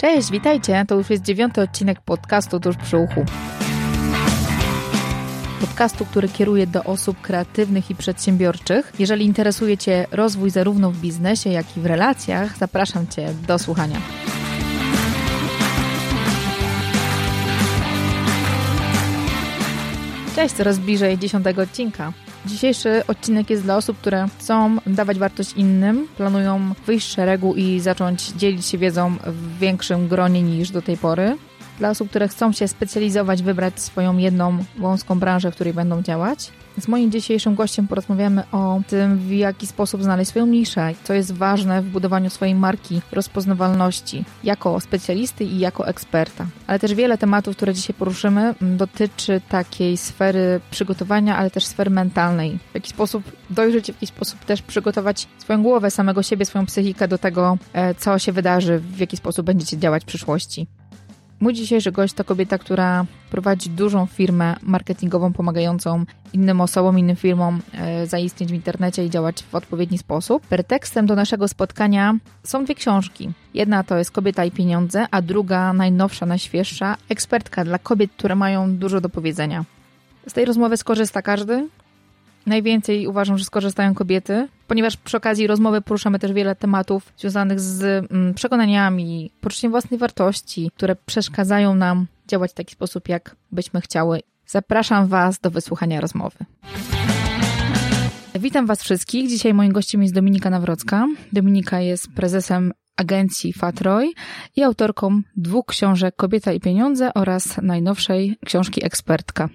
Cześć, witajcie. To już jest dziewiąty odcinek podcastu Tuż przy uchu. Podcastu, który kieruje do osób kreatywnych i przedsiębiorczych. Jeżeli interesuje Cię rozwój zarówno w biznesie, jak i w relacjach, zapraszam Cię do słuchania. Cześć, coraz bliżej dziesiątego odcinka. Dzisiejszy odcinek jest dla osób, które chcą dawać wartość innym, planują wyjść z szeregu i zacząć dzielić się wiedzą w większym gronie niż do tej pory. Dla osób, które chcą się specjalizować, wybrać swoją jedną wąską branżę, w której będą działać. Z moim dzisiejszym gościem porozmawiamy o tym, w jaki sposób znaleźć swoją niszę, co jest ważne w budowaniu swojej marki, rozpoznawalności jako specjalisty i jako eksperta. Ale też wiele tematów, które dzisiaj poruszymy, dotyczy takiej sfery przygotowania, ale też sfery mentalnej. W jaki sposób dojrzeć, w jaki sposób też przygotować swoją głowę, samego siebie, swoją psychikę do tego, e, co się wydarzy, w jaki sposób będziecie działać w przyszłości. Mój dzisiejszy gość to kobieta, która prowadzi dużą firmę marketingową pomagającą innym osobom, innym firmom e, zaistnieć w internecie i działać w odpowiedni sposób. Pretekstem do naszego spotkania są dwie książki. Jedna to jest Kobieta i pieniądze, a druga, najnowsza, najświeższa, ekspertka dla kobiet, które mają dużo do powiedzenia. Z tej rozmowy skorzysta każdy, Najwięcej uważam, że skorzystają kobiety, ponieważ przy okazji rozmowy poruszamy też wiele tematów związanych z mm, przekonaniami, poczuciem własnej wartości, które przeszkadzają nam działać w taki sposób, jak byśmy chciały. Zapraszam Was do wysłuchania rozmowy. Witam Was wszystkich. Dzisiaj moim gościem jest Dominika Nawrocka. Dominika jest prezesem agencji Fatroy i autorką dwóch książek Kobieta i pieniądze oraz najnowszej książki Ekspertka.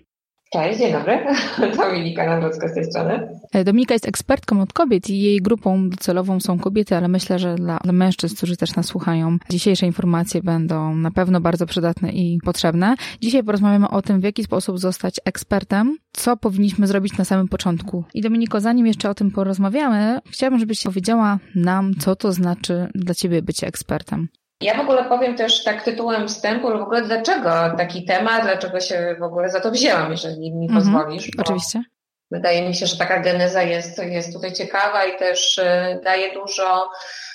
Cześć, dzień dobry. Dominika Nawrocka z tej strony. E, Dominika jest ekspertką od kobiet i jej grupą docelową są kobiety, ale myślę, że dla, mężczyzn, którzy też nas słuchają, dzisiejsze informacje będą na pewno bardzo przydatne i potrzebne. Dzisiaj porozmawiamy o tym, w jaki sposób zostać ekspertem, co powinniśmy zrobić na samym początku. I Dominiko, zanim jeszcze o tym porozmawiamy, chciałabym, żebyś powiedziała nam, co to znaczy dla ciebie bycie ekspertem. Ja w ogóle powiem też tak tytułem wstępu, w ogóle dlaczego taki temat, dlaczego się w ogóle za to wzięłam, jeżeli mi mhm, pozwolisz. Oczywiście. Wydaje mi się, że taka geneza jest, jest tutaj ciekawa i też y, daje dużo E,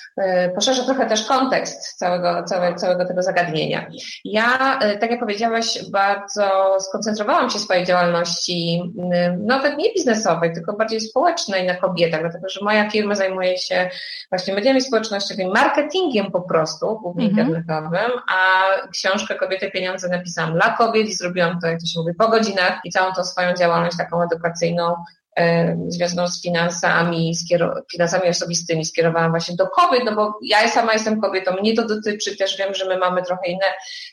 poszerzę trochę też kontekst całego, całego, całego tego zagadnienia. Ja, e, tak jak powiedziałaś, bardzo skoncentrowałam się w swojej działalności, nawet nie biznesowej, tylko bardziej społecznej na kobietach, dlatego że moja firma zajmuje się właśnie mediami społecznościowymi, marketingiem po prostu, głównie mhm. internetowym, a książkę Kobiety Pieniądze napisałam dla kobiet i zrobiłam to, jak to się mówi, po godzinach i całą tą swoją działalność taką edukacyjną związaną z finansami, z finansami osobistymi skierowałam właśnie do kobiet, no bo ja sama jestem kobietą, mnie to dotyczy, też wiem, że my mamy trochę inne,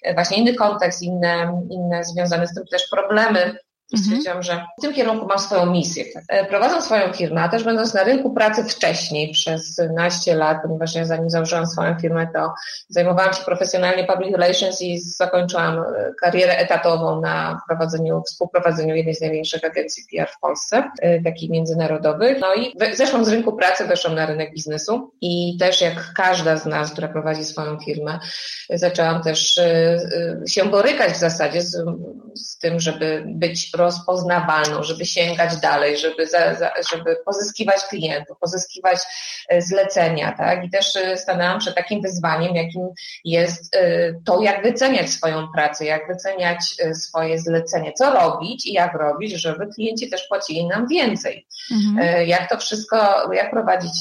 e, właśnie inny kontekst, inne, inne związane z tym też problemy, i mhm. stwierdziłam, że w tym kierunku mam swoją misję. E, prowadząc swoją firmę, a też będąc na rynku pracy wcześniej przez naście lat, ponieważ ja zanim założyłam swoją firmę, to zajmowałam się profesjonalnie public relations i zakończyłam e, karierę etatową na prowadzeniu, współprowadzeniu jednej z największych agencji PR w Polsce, e, takich międzynarodowych. No i zeszłam z rynku pracy, weszłam na rynek biznesu i też jak każda z nas, która prowadzi swoją firmę, zaczęłam też się borykać w zasadzie z, z tym, żeby być rozpoznawalną, żeby sięgać dalej, żeby, za, za, żeby pozyskiwać klientów, pozyskiwać e, zlecenia, tak? I też e, stanęłam przed takim wyzwaniem, jakim jest e, to, jak wyceniać swoją pracę, jak wyceniać swoje zlecenie, co robić i jak robić, żeby klienci też płacili nam więcej. Mhm. Jak to wszystko, jak prowadzić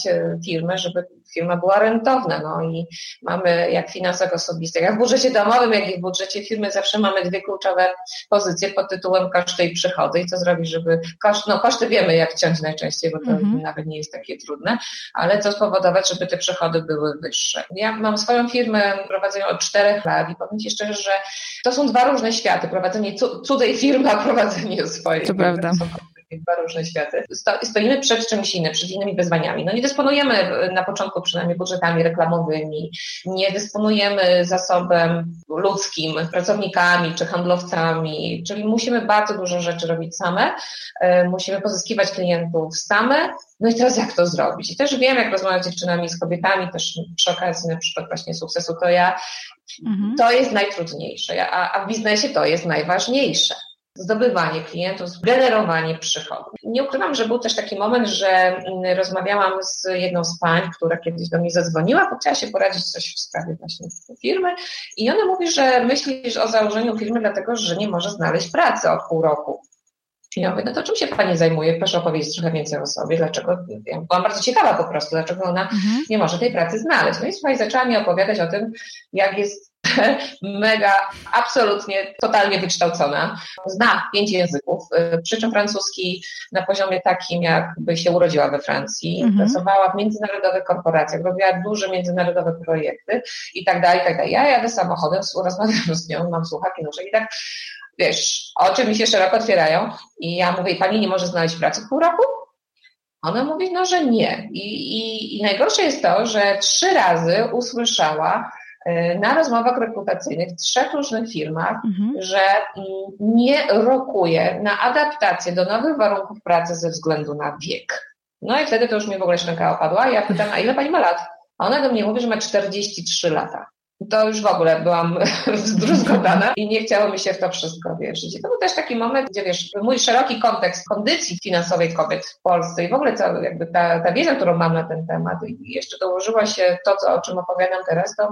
firmę, żeby firma była rentowna. No i mamy jak w finansach osobistych, jak w budżecie domowym, jak i w budżecie firmy zawsze mamy dwie kluczowe pozycje pod tytułem koszty i przychody. I co zrobić, żeby koszt, no koszty wiemy jak ciąć najczęściej, bo to mhm. nawet nie jest takie trudne, ale co spowodować, żeby te przychody były wyższe. Ja mam swoją firmę, prowadzę ją od czterech lat i powiem Ci szczerze, że to są dwa różne światy. Prowadzenie cudzej firmy, a prowadzenie swojej. To prawda dwa różne światy. stoimy przed czymś innym, przed innymi wyzwaniami. No nie dysponujemy na początku przynajmniej budżetami reklamowymi, nie dysponujemy zasobem ludzkim, pracownikami czy handlowcami, czyli musimy bardzo dużo rzeczy robić same, e, musimy pozyskiwać klientów same, no i teraz jak to zrobić? I też wiem, jak rozmawiać z dziewczynami, z kobietami, też przy okazji na przykład właśnie sukcesu, to ja, mhm. to jest najtrudniejsze, a, a w biznesie to jest najważniejsze. Zdobywanie klientów, generowanie przychodów. Nie ukrywam, że był też taki moment, że mm, rozmawiałam z jedną z pań, która kiedyś do mnie zadzwoniła, bo chciała się poradzić coś w sprawie właśnie firmy i ona mówi, że myśli o założeniu firmy dlatego, że nie może znaleźć pracy od pół roku. I ja mówię, no to czym się Pani zajmuje? Proszę opowiedzieć trochę więcej o sobie. Dlaczego? Ja byłam bardzo ciekawa po prostu, dlaczego ona mhm. nie może tej pracy znaleźć. No i słuchaj, zaczęła mi opowiadać o tym, jak jest mega, absolutnie, totalnie wykształcona. Zna pięć języków, y, przy czym francuski na poziomie takim, jakby się urodziła we Francji. Mhm. Pracowała w międzynarodowych korporacjach, robiła duże międzynarodowe projekty i tak dalej, i tak dalej. Ja jadę samochodem, rozmawiam z nią, mam słuchawki, nóżek i tak wiesz, oczy mi się szeroko otwierają i ja mówię, pani nie może znaleźć pracy w pół roku? Ona mówi, no, że nie. I, i, I najgorsze jest to, że trzy razy usłyszała na rozmowach rekrutacyjnych w trzech różnych firmach, mhm. że mm, nie rokuje na adaptację do nowych warunków pracy ze względu na wiek. No i wtedy to już mi w ogóle szczęka opadła. Ja pytam, a ile pani ma lat? A ona do mnie mówi, że ma 43 lata to już w ogóle byłam zdruzgotana i nie chciało mi się w to wszystko wierzyć. I to był też taki moment, gdzie wiesz, mój szeroki kontekst kondycji finansowej kobiet w Polsce i w ogóle co, jakby ta, ta wiedza, którą mam na ten temat i jeszcze dołożyła się to, co, o czym opowiadam teraz, to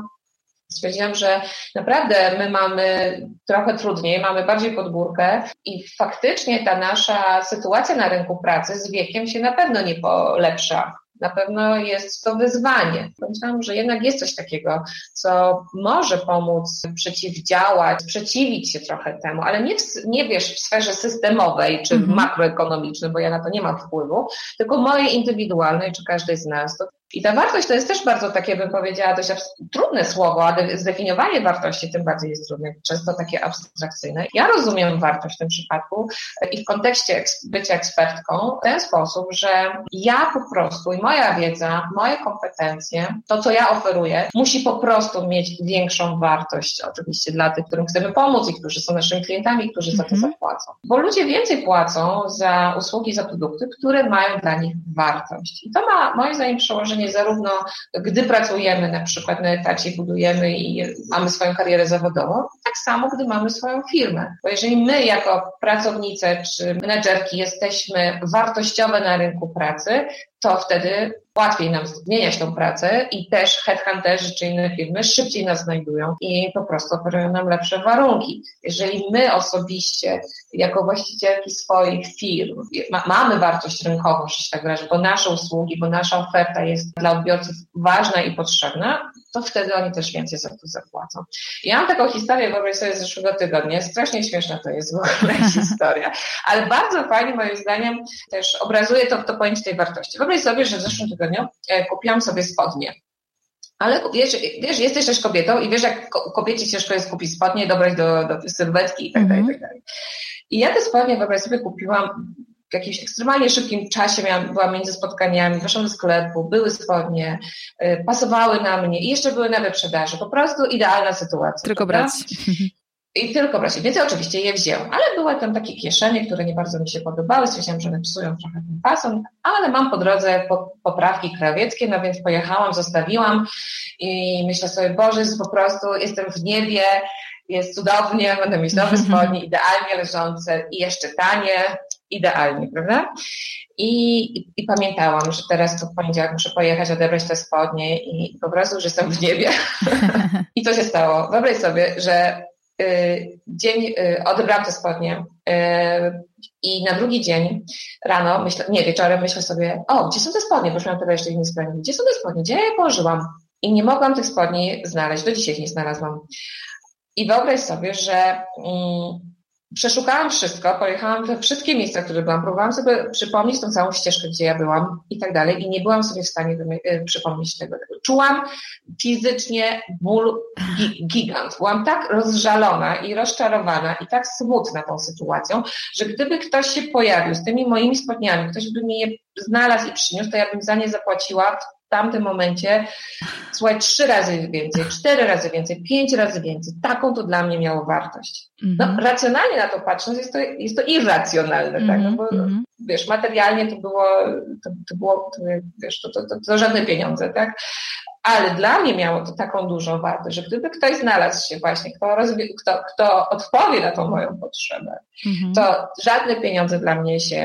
stwierdziłam, że naprawdę my mamy trochę trudniej, mamy bardziej pod górkę i faktycznie ta nasza sytuacja na rynku pracy z wiekiem się na pewno nie polepsza na pewno jest to wyzwanie. Pomyślałam, że jednak jest coś takiego, co może pomóc przeciwdziałać, przeciwić się trochę temu, ale nie, w, nie wiesz w sferze systemowej czy mm -hmm. makroekonomicznej, bo ja na to nie mam wpływu, tylko mojej indywidualnej, czy każdej z nas. To i ta wartość to jest też bardzo takie, bym powiedziała, dość trudne słowo, a zdefiniowanie wartości tym bardziej jest trudne, często takie abstrakcyjne. Ja rozumiem wartość w tym przypadku i w kontekście bycia ekspertką w ten sposób, że ja po prostu i moja wiedza, moje kompetencje, to co ja oferuję, musi po prostu mieć większą wartość oczywiście dla tych, którym chcemy pomóc i którzy są naszymi klientami, którzy za to mhm. zapłacą. Bo ludzie więcej płacą za usługi, za produkty, które mają dla nich wartość. I to ma moim zdaniem przełożenie zarówno gdy pracujemy na przykład na etacie, budujemy i mamy swoją karierę zawodową, tak samo gdy mamy swoją firmę. Bo jeżeli my jako pracownice czy menedżerki jesteśmy wartościowe na rynku pracy, to wtedy łatwiej nam zmieniać tą pracę i też headhunterzy czy inne firmy szybciej nas znajdują i po prostu oferują nam lepsze warunki. Jeżeli my osobiście, jako właścicielki swoich firm, ma, mamy wartość rynkową, że się tak wyrażę, bo nasze usługi, bo nasza oferta jest dla odbiorców ważna i potrzebna, to wtedy oni też więcej za to zapłacą. Ja mam taką historię, wyobraź sobie z zeszłego tygodnia, strasznie śmieszna to jest w ogóle historia, ale bardzo fajnie moim zdaniem też obrazuje to, to pojęcie tej wartości. Wyobraź sobie, że w zeszłym tygodniu e, kupiłam sobie spodnie. Ale wiesz, wiesz, jesteś też kobietą i wiesz, jak kobiecie ciężko jest kupić spodnie, dobrać do, do sylwetki i tak dalej, i tak dalej. I ja te spodnie, wyobraź sobie, kupiłam jakimś ekstremalnie szybkim czasie, miałam, byłam między spotkaniami, weszłam do sklepu, były spodnie, y, pasowały na mnie i jeszcze były na wyprzedaży. Po prostu idealna sytuacja. Tylko brać. I tylko brać. Więc ja oczywiście je wzięłam, ale były tam takie kieszenie, które nie bardzo mi się podobały. Stwierdziłam, że one psują trochę ten fason, ale mam po drodze poprawki krawieckie, no więc pojechałam, zostawiłam i myślę sobie, Boże, po prostu jestem w niebie, jest cudownie, będę mieć nowe spodnie, idealnie leżące i jeszcze tanie, idealnie, prawda? I, i, I, pamiętałam, że teraz to w poniedziałek muszę pojechać, odebrać te spodnie i po prostu, że jestem w niebie. I to się stało. Wyobraź sobie, że y, dzień y, odebrałam te spodnie y, i na drugi dzień rano, myślę, nie, wieczorem myślę sobie, o, gdzie są te spodnie, bo już miałam tyle jeszcze innych spodni. Gdzie są te spodnie? Gdzie ja je położyłam? I nie mogłam tych spodni znaleźć, do dzisiaj ich nie znalazłam. I wyobraź sobie, że mm, przeszukałam wszystko, pojechałam we wszystkie miejsca, które byłam, próbowałam sobie przypomnieć tą całą ścieżkę, gdzie ja byłam i tak dalej i nie byłam sobie w stanie e, przypomnieć tego. Czułam fizycznie ból gigant. Byłam tak rozżalona i rozczarowana i tak smutna tą sytuacją, że gdyby ktoś się pojawił z tymi moimi spodniami, ktoś by mi je znalazł i przyniósł, to ja bym za nie zapłaciła tamtym momencie, słuchaj, trzy razy więcej, cztery razy więcej, pięć razy więcej. Taką to dla mnie miało wartość. No, -hmm. racjonalnie na to patrząc, jest to, jest to irracjonalne, tak? No bo, mm -hmm. wiesz, materialnie to było, to, to było, to, wiesz, to, to, to żadne pieniądze, tak? Ale dla mnie miało to taką dużą wartość, że gdyby ktoś znalazł się właśnie, kto, kto, kto odpowie na tą moją potrzebę, mhm. to żadne pieniądze dla mnie się,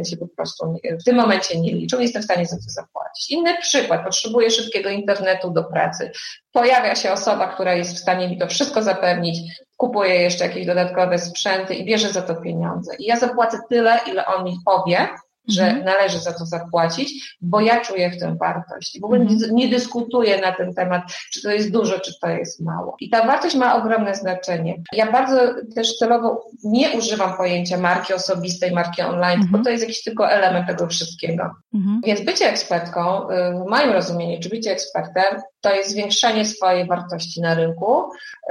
e, się po prostu w tym momencie nie liczą, jestem w stanie za to zapłacić. Inny przykład, potrzebuję szybkiego internetu do pracy. Pojawia się osoba, która jest w stanie mi to wszystko zapewnić, kupuje jeszcze jakieś dodatkowe sprzęty i bierze za to pieniądze. I ja zapłacę tyle, ile on mi powie, że mhm. należy za to zapłacić, bo ja czuję w tym wartość. W ogóle mhm. nie, dyskutuję na ten temat, czy to jest dużo, czy to jest mało. I ta wartość ma ogromne znaczenie. Ja bardzo też celowo nie używam pojęcia marki osobistej, marki online, mhm. bo to jest jakiś tylko element tego wszystkiego. Mhm. Więc bycie ekspertką, y, w moim rozumieniu, czy bycie ekspertem, to jest zwiększenie swojej wartości na rynku,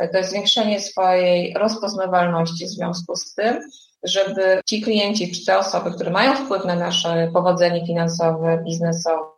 y, to jest zwiększenie swojej rozpoznawalności w związku z tym, żeby ci klienci czy te osoby, które mają wpływ na nasze powodzenie finansowe, biznesowe,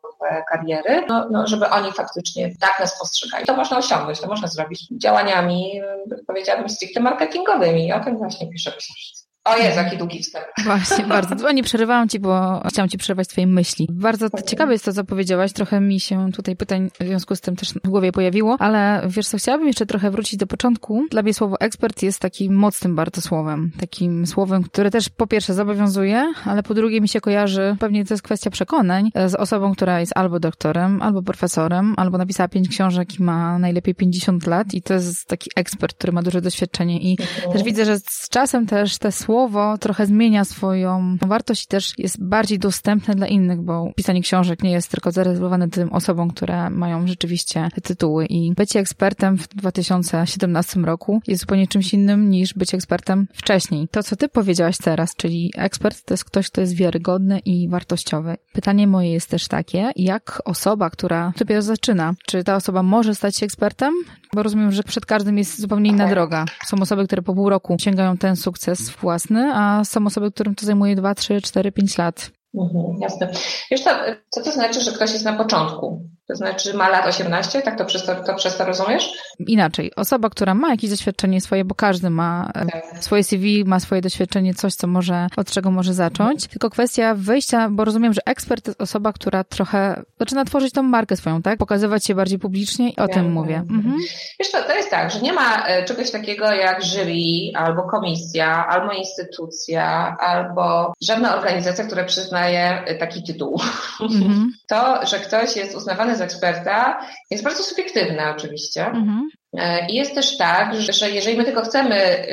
kariery, no, no, żeby oni faktycznie tak nas postrzegali. To można osiągnąć, to można zrobić działaniami, powiedziałabym, stricte marketingowymi. O tym właśnie piszę książce. O jest, jaki długi wstęp. Właśnie, bardzo. Nie przerywałam ci, bo chciałam ci przerwać twoje myśli. Bardzo ciekawe jest to, co powiedziałaś. Trochę mi się tutaj pytań w związku z tym też w głowie pojawiło, ale wiesz co, chciałabym jeszcze trochę wrócić do początku. Dla mnie słowo ekspert jest takim mocnym bardzo słowem. Takim słowem, które też po pierwsze zobowiązuje, ale po drugie mi się kojarzy, pewnie to jest kwestia przekonań, z osobą, która jest albo doktorem, albo profesorem, albo napisała pięć książek i ma najlepiej 50 lat i to jest taki ekspert, który ma duże doświadczenie i mhm. też widzę, że z czasem też te słowa słowo trochę zmienia swoją wartość i też jest bardziej dostępne dla innych, bo pisanie książek nie jest tylko zarezerwowane tym osobom, które mają rzeczywiście tytuły i bycie ekspertem w 2017 roku jest zupełnie czymś innym niż być ekspertem wcześniej. To, co ty powiedziałaś teraz, czyli ekspert to jest ktoś, kto jest wiarygodny i wartościowy. Pytanie moje jest też takie, jak osoba, która dopiero zaczyna, czy ta osoba może stać się ekspertem, bo rozumiem, że przed każdym jest zupełnie inna droga. Są osoby, które po pół roku sięgają ten sukces własny, a są osoby, którym to zajmuje 2, 3, 4, 5 lat. Mhm, jasne. Wiesz, co to znaczy, że ktoś jest na początku? To znaczy ma lat 18, tak to przez to, to, przez to rozumiesz? Inaczej. Osoba, która ma jakieś doświadczenie swoje, bo każdy ma tak. swoje CV, ma swoje doświadczenie, coś, co może, od czego może zacząć. Mhm. Tylko kwestia wyjścia, bo rozumiem, że ekspert to jest osoba, która trochę zaczyna tworzyć tą markę swoją, tak? Pokazywać się bardziej publicznie i o ja, tym mówię. Mhm. Wiesz to, to jest tak, że nie ma e, czegoś takiego jak jury, albo komisja, albo instytucja, albo żadna organizacja, która przyznaje e, taki tytuł. Mhm. To, że ktoś jest uznawany z eksperta jest bardzo subiektywne oczywiście. Mhm. E, I jest też tak, że jeżeli my tylko chcemy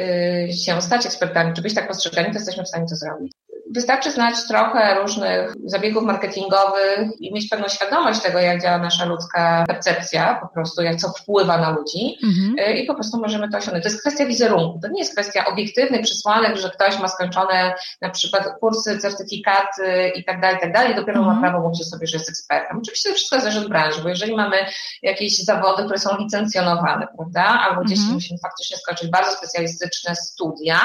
y, się stać ekspertami, czy być tak postrzegani, to jesteśmy w stanie to zrobić. Wystarczy znać trochę różnych zabiegów marketingowych i mieć pewną świadomość tego, jak działa nasza ludzka percepcja, po prostu jak co wpływa na ludzi mhm. Y, i po prostu możemy to osiągnąć. To jest kwestia wizerunku. To nie jest kwestia obiektywnych przesłanek, że ktoś ma skończone na przykład kursy, certyfikaty i tak dalej, i tak dalej, dopiero mhm. ma prawo mówić sobie, że jest ekspertem. Oczywiście to wszystko zależy od branży, bo jeżeli mamy jakieś zawody, które są licencjonowane, prawda, albo gdzieś mhm. musimy faktycznie skończyć bardzo specjalistyczne studia,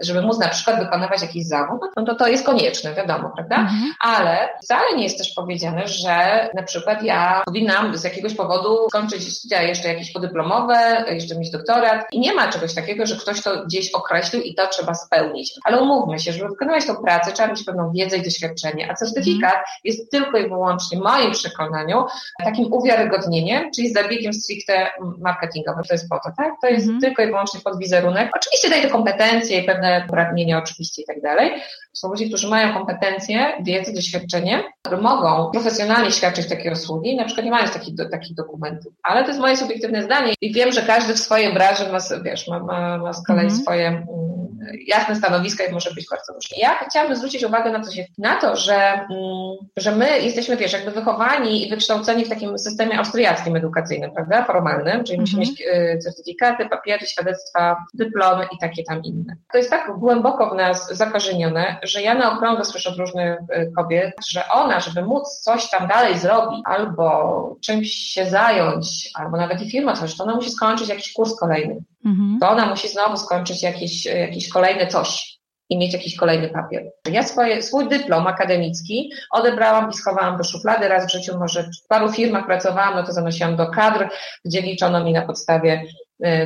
żeby móc na przykład wykonywać jakiś zawód, no to to jest konieczne, wiadomo, prawda? Mhm. Ale wcale nie jest też powiedziane, że na przykład ja powinnam z jakiegoś powodu skończyć studia jeszcze jakieś podyplomowe, jeszcze mieć doktorat i nie ma czegoś takiego, że ktoś to gdzieś określił i to trzeba spełnić. Ale umówmy się, żeby wykonywać tą pracę, trzeba mieć pewną wiedzę i doświadczenie, a certyfikat mhm. jest tylko i wyłącznie w moim przekonaniu takim uwiarygodnieniem, czyli zabiegiem stricte marketingowym. To jest po to, tak? To jest mhm. tylko i wyłącznie pod wizerunek. Oczywiście daje to kompetencje i pewne uprawnienia oczywiście i tak dalej, są ludzie, którzy mają kompetencje, wiedzę, doświadczenie, które mogą profesjonalnie świadczyć takie usługi, na przykład nie mając takich, do, takich dokumentów. Ale to jest moje subiektywne zdanie i wiem, że każdy w swojej branży ma, wiesz, ma, ma, ma z kolei mm -hmm. swoje jasne stanowiska i może być bardzo różnie. Ja chciałabym zwrócić uwagę na, to, na to, że, mm, że my jesteśmy, wiesz, jakby wychowani i wykształceni w takim systemie austriackim edukacyjnym, prawda, formalnym, czyli musimy mieć y, certyfikaty, papiery, świadectwa, dyplomy i takie tam inne. To jest tak głęboko w nas zakorzenione, że ja na okrągło słyszę od różnych y, kobiet, że ona, żeby móc coś tam dalej zrobić, albo czymś się zająć, albo nawet i firma coś, to ona musi skończyć jakiś kurs kolejny. Mhm. To ona musi znowu skończyć jakiś, jakiś kolejny coś i mieć jakiś kolejny papier. Ja swoje, swój dyplom akademicki odebrałam i schowałam do szuflady. Raz w życiu może w paru firmach pracowałam, no to zanosiłam do kadr, gdzie liczono mi na podstawie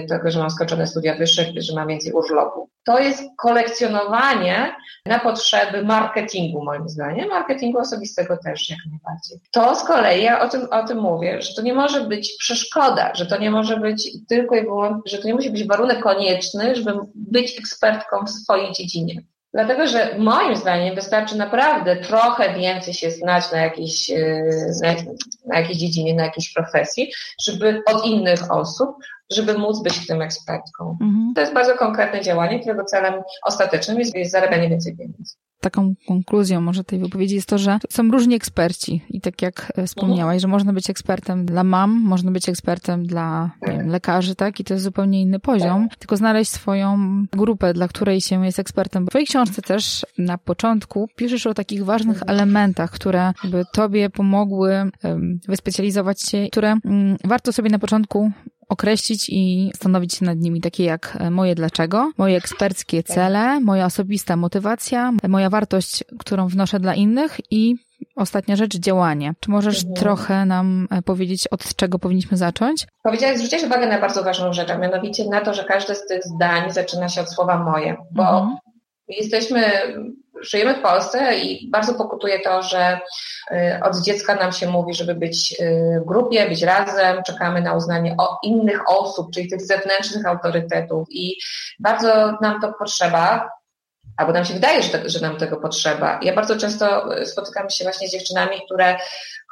tego, że mam skończone studia wyższe, że mam więcej urlopu. To jest kolekcjonowanie na potrzeby marketingu, moim zdaniem, marketingu osobistego też jak najbardziej. To z kolei, ja o tym, o tym mówię, że to nie może być przeszkoda, że to nie może być tylko i wyłącznie, że to nie musi być warunek konieczny, żeby być ekspertką w swojej dziedzinie. Dlatego, że moim zdaniem wystarczy naprawdę trochę więcej się znać na jakiejś, e, na, na jakiejś dziedzinie, na jakiejś profesji, żeby od innych osób, żeby móc być tym ekspertką. Mhm. To jest bardzo konkretne działanie, którego celem ostatecznym jest, jest zarabianie więcej pieniędzy taką konkluzją może tej wypowiedzi jest to, że są różni eksperci i tak jak e, wspomniałaś, że można być ekspertem dla mam, można być ekspertem dla wiem, lekarzy, tak? I to jest zupełnie inny poziom, tylko znaleźć swoją grupę, dla której się jest ekspertem. W twojej książce też na początku piszesz o takich ważnych elementach, które by tobie pomogły wyspecjalizować się, które mm, warto sobie na początku określić i stanowić się nad nimi, takie jak e, moje dlaczego, moje eksperckie cele, moja osobista motywacja, moja wartość, którą wnoszę dla innych i Ostatnia rzecz, działanie. Czy możesz mhm. trochę nam e, powiedzieć, od czego powinniśmy zacząć? Powiedziałeś, zwróciłeś uwagę na bardzo ważną rzecz, a mianowicie na to, że każde z tych zdań zaczyna się od słowa moje, bo mhm. jesteśmy żyjemy w Polsce i bardzo pokutuje to, że y, od dziecka nam się mówi, żeby być y, w grupie, być razem, czekamy na uznanie innych osób, czyli tych zewnętrznych autorytetów i bardzo nam to potrzeba, albo nam się wydaje, że, że nam tego potrzeba. Ja bardzo często y, spotykam się właśnie z dziewczynami, które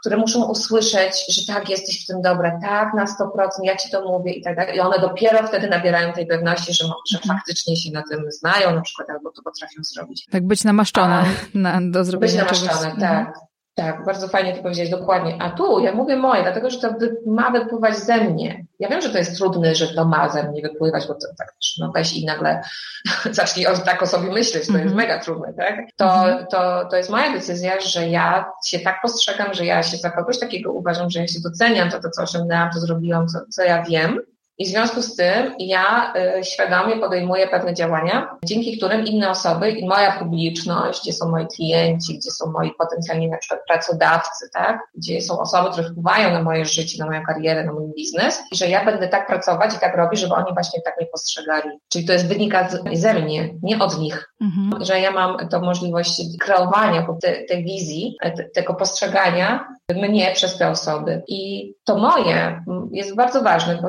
które muszą usłyszeć, że tak, jesteś w tym dobra, tak, na 100%, ja ci to mówię i tak dalej. I one dopiero wtedy nabierają tej pewności, że, że mhm. faktycznie się na tym znają na przykład, albo to potrafią zrobić. Tak, być namaszczone na, do zrobienia Być namaszczone, czegoś. tak. Mhm. Tak, bardzo fajnie to powiedziałeś, dokładnie. A tu ja mówię moje, dlatego że to ma wypływać ze mnie. Ja wiem, że to jest trudne, że to ma ze mnie wypływać, bo to tak, no weź i nagle zacznij o, tak o sobie myśleć, to mm -hmm. jest mhm. mega trudne, tak? To, -hmm. to, to jest moja decyzja, że ja się tak postrzegam, że ja się za kogoś takiego uważam, że ja się doceniam, to, to co osiągnęłam, to zrobiłam, co, co ja wiem i w związku z tym ja y, świadomie podejmuję pewne działania, dzięki którym inne osoby i moja publiczność, gdzie są moi klienci, gdzie są moi potencjalni na przykład pracodawcy, tak? gdzie są osoby, które wpływają na moje życie, na moją karierę, na mój biznes, i że ja będę tak pracować i tak robić, żeby oni właśnie tak mnie postrzegali. Czyli to jest wynika ze mnie, nie od nich. Mhm. Że ja mam tą możliwość kreowania tej te wizji, te, tego postrzegania mnie przez te osoby. I to moje jest bardzo ważne, bo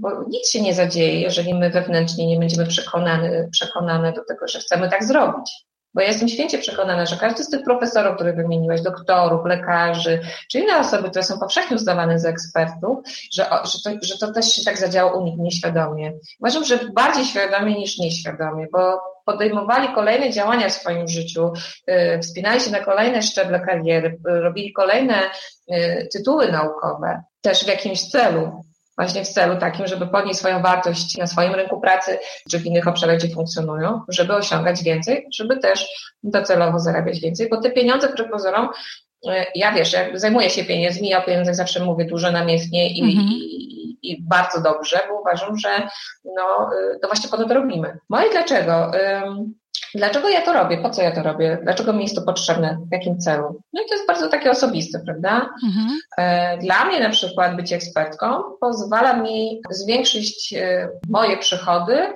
bo nic się nie zadzieje, jeżeli my wewnętrznie nie będziemy przekonane, przekonane do tego, że chcemy tak zrobić. Bo ja jestem święcie przekonana, że każdy z tych profesorów, których wymieniłeś, doktorów, lekarzy, czy inne osoby, które są powszechnie uznawane za ekspertów, że, że, to, że to też się tak zadziało u nich nieświadomie. Uważam, że bardziej świadomie niż nieświadomie, bo podejmowali kolejne działania w swoim życiu, yy, wspinali się na kolejne szczeble kariery, robili kolejne yy, tytuły naukowe, też w jakimś celu właśnie w celu takim, żeby podnieść swoją wartość na swoim rynku pracy, czy w innych obszarach, gdzie funkcjonują, żeby osiągać więcej, żeby też docelowo zarabiać więcej, bo te pieniądze, które pozorom, e, ja wiesz, jak zajmuję się pieniędzmi, ja o pieniądzach zawsze mówię dużo namiętnie i, mhm. i, i, bardzo dobrze, bo uważam, że no, to właśnie po to to robimy. Moje dlaczego? Dlaczego ja to robię? Po co ja to robię? Dlaczego mi jest to potrzebne? W jakim celu? No i to jest bardzo takie osobiste, prawda? Mhm. E, dla mnie na przykład być ekspertką pozwala mi zwiększyć e, moje przychody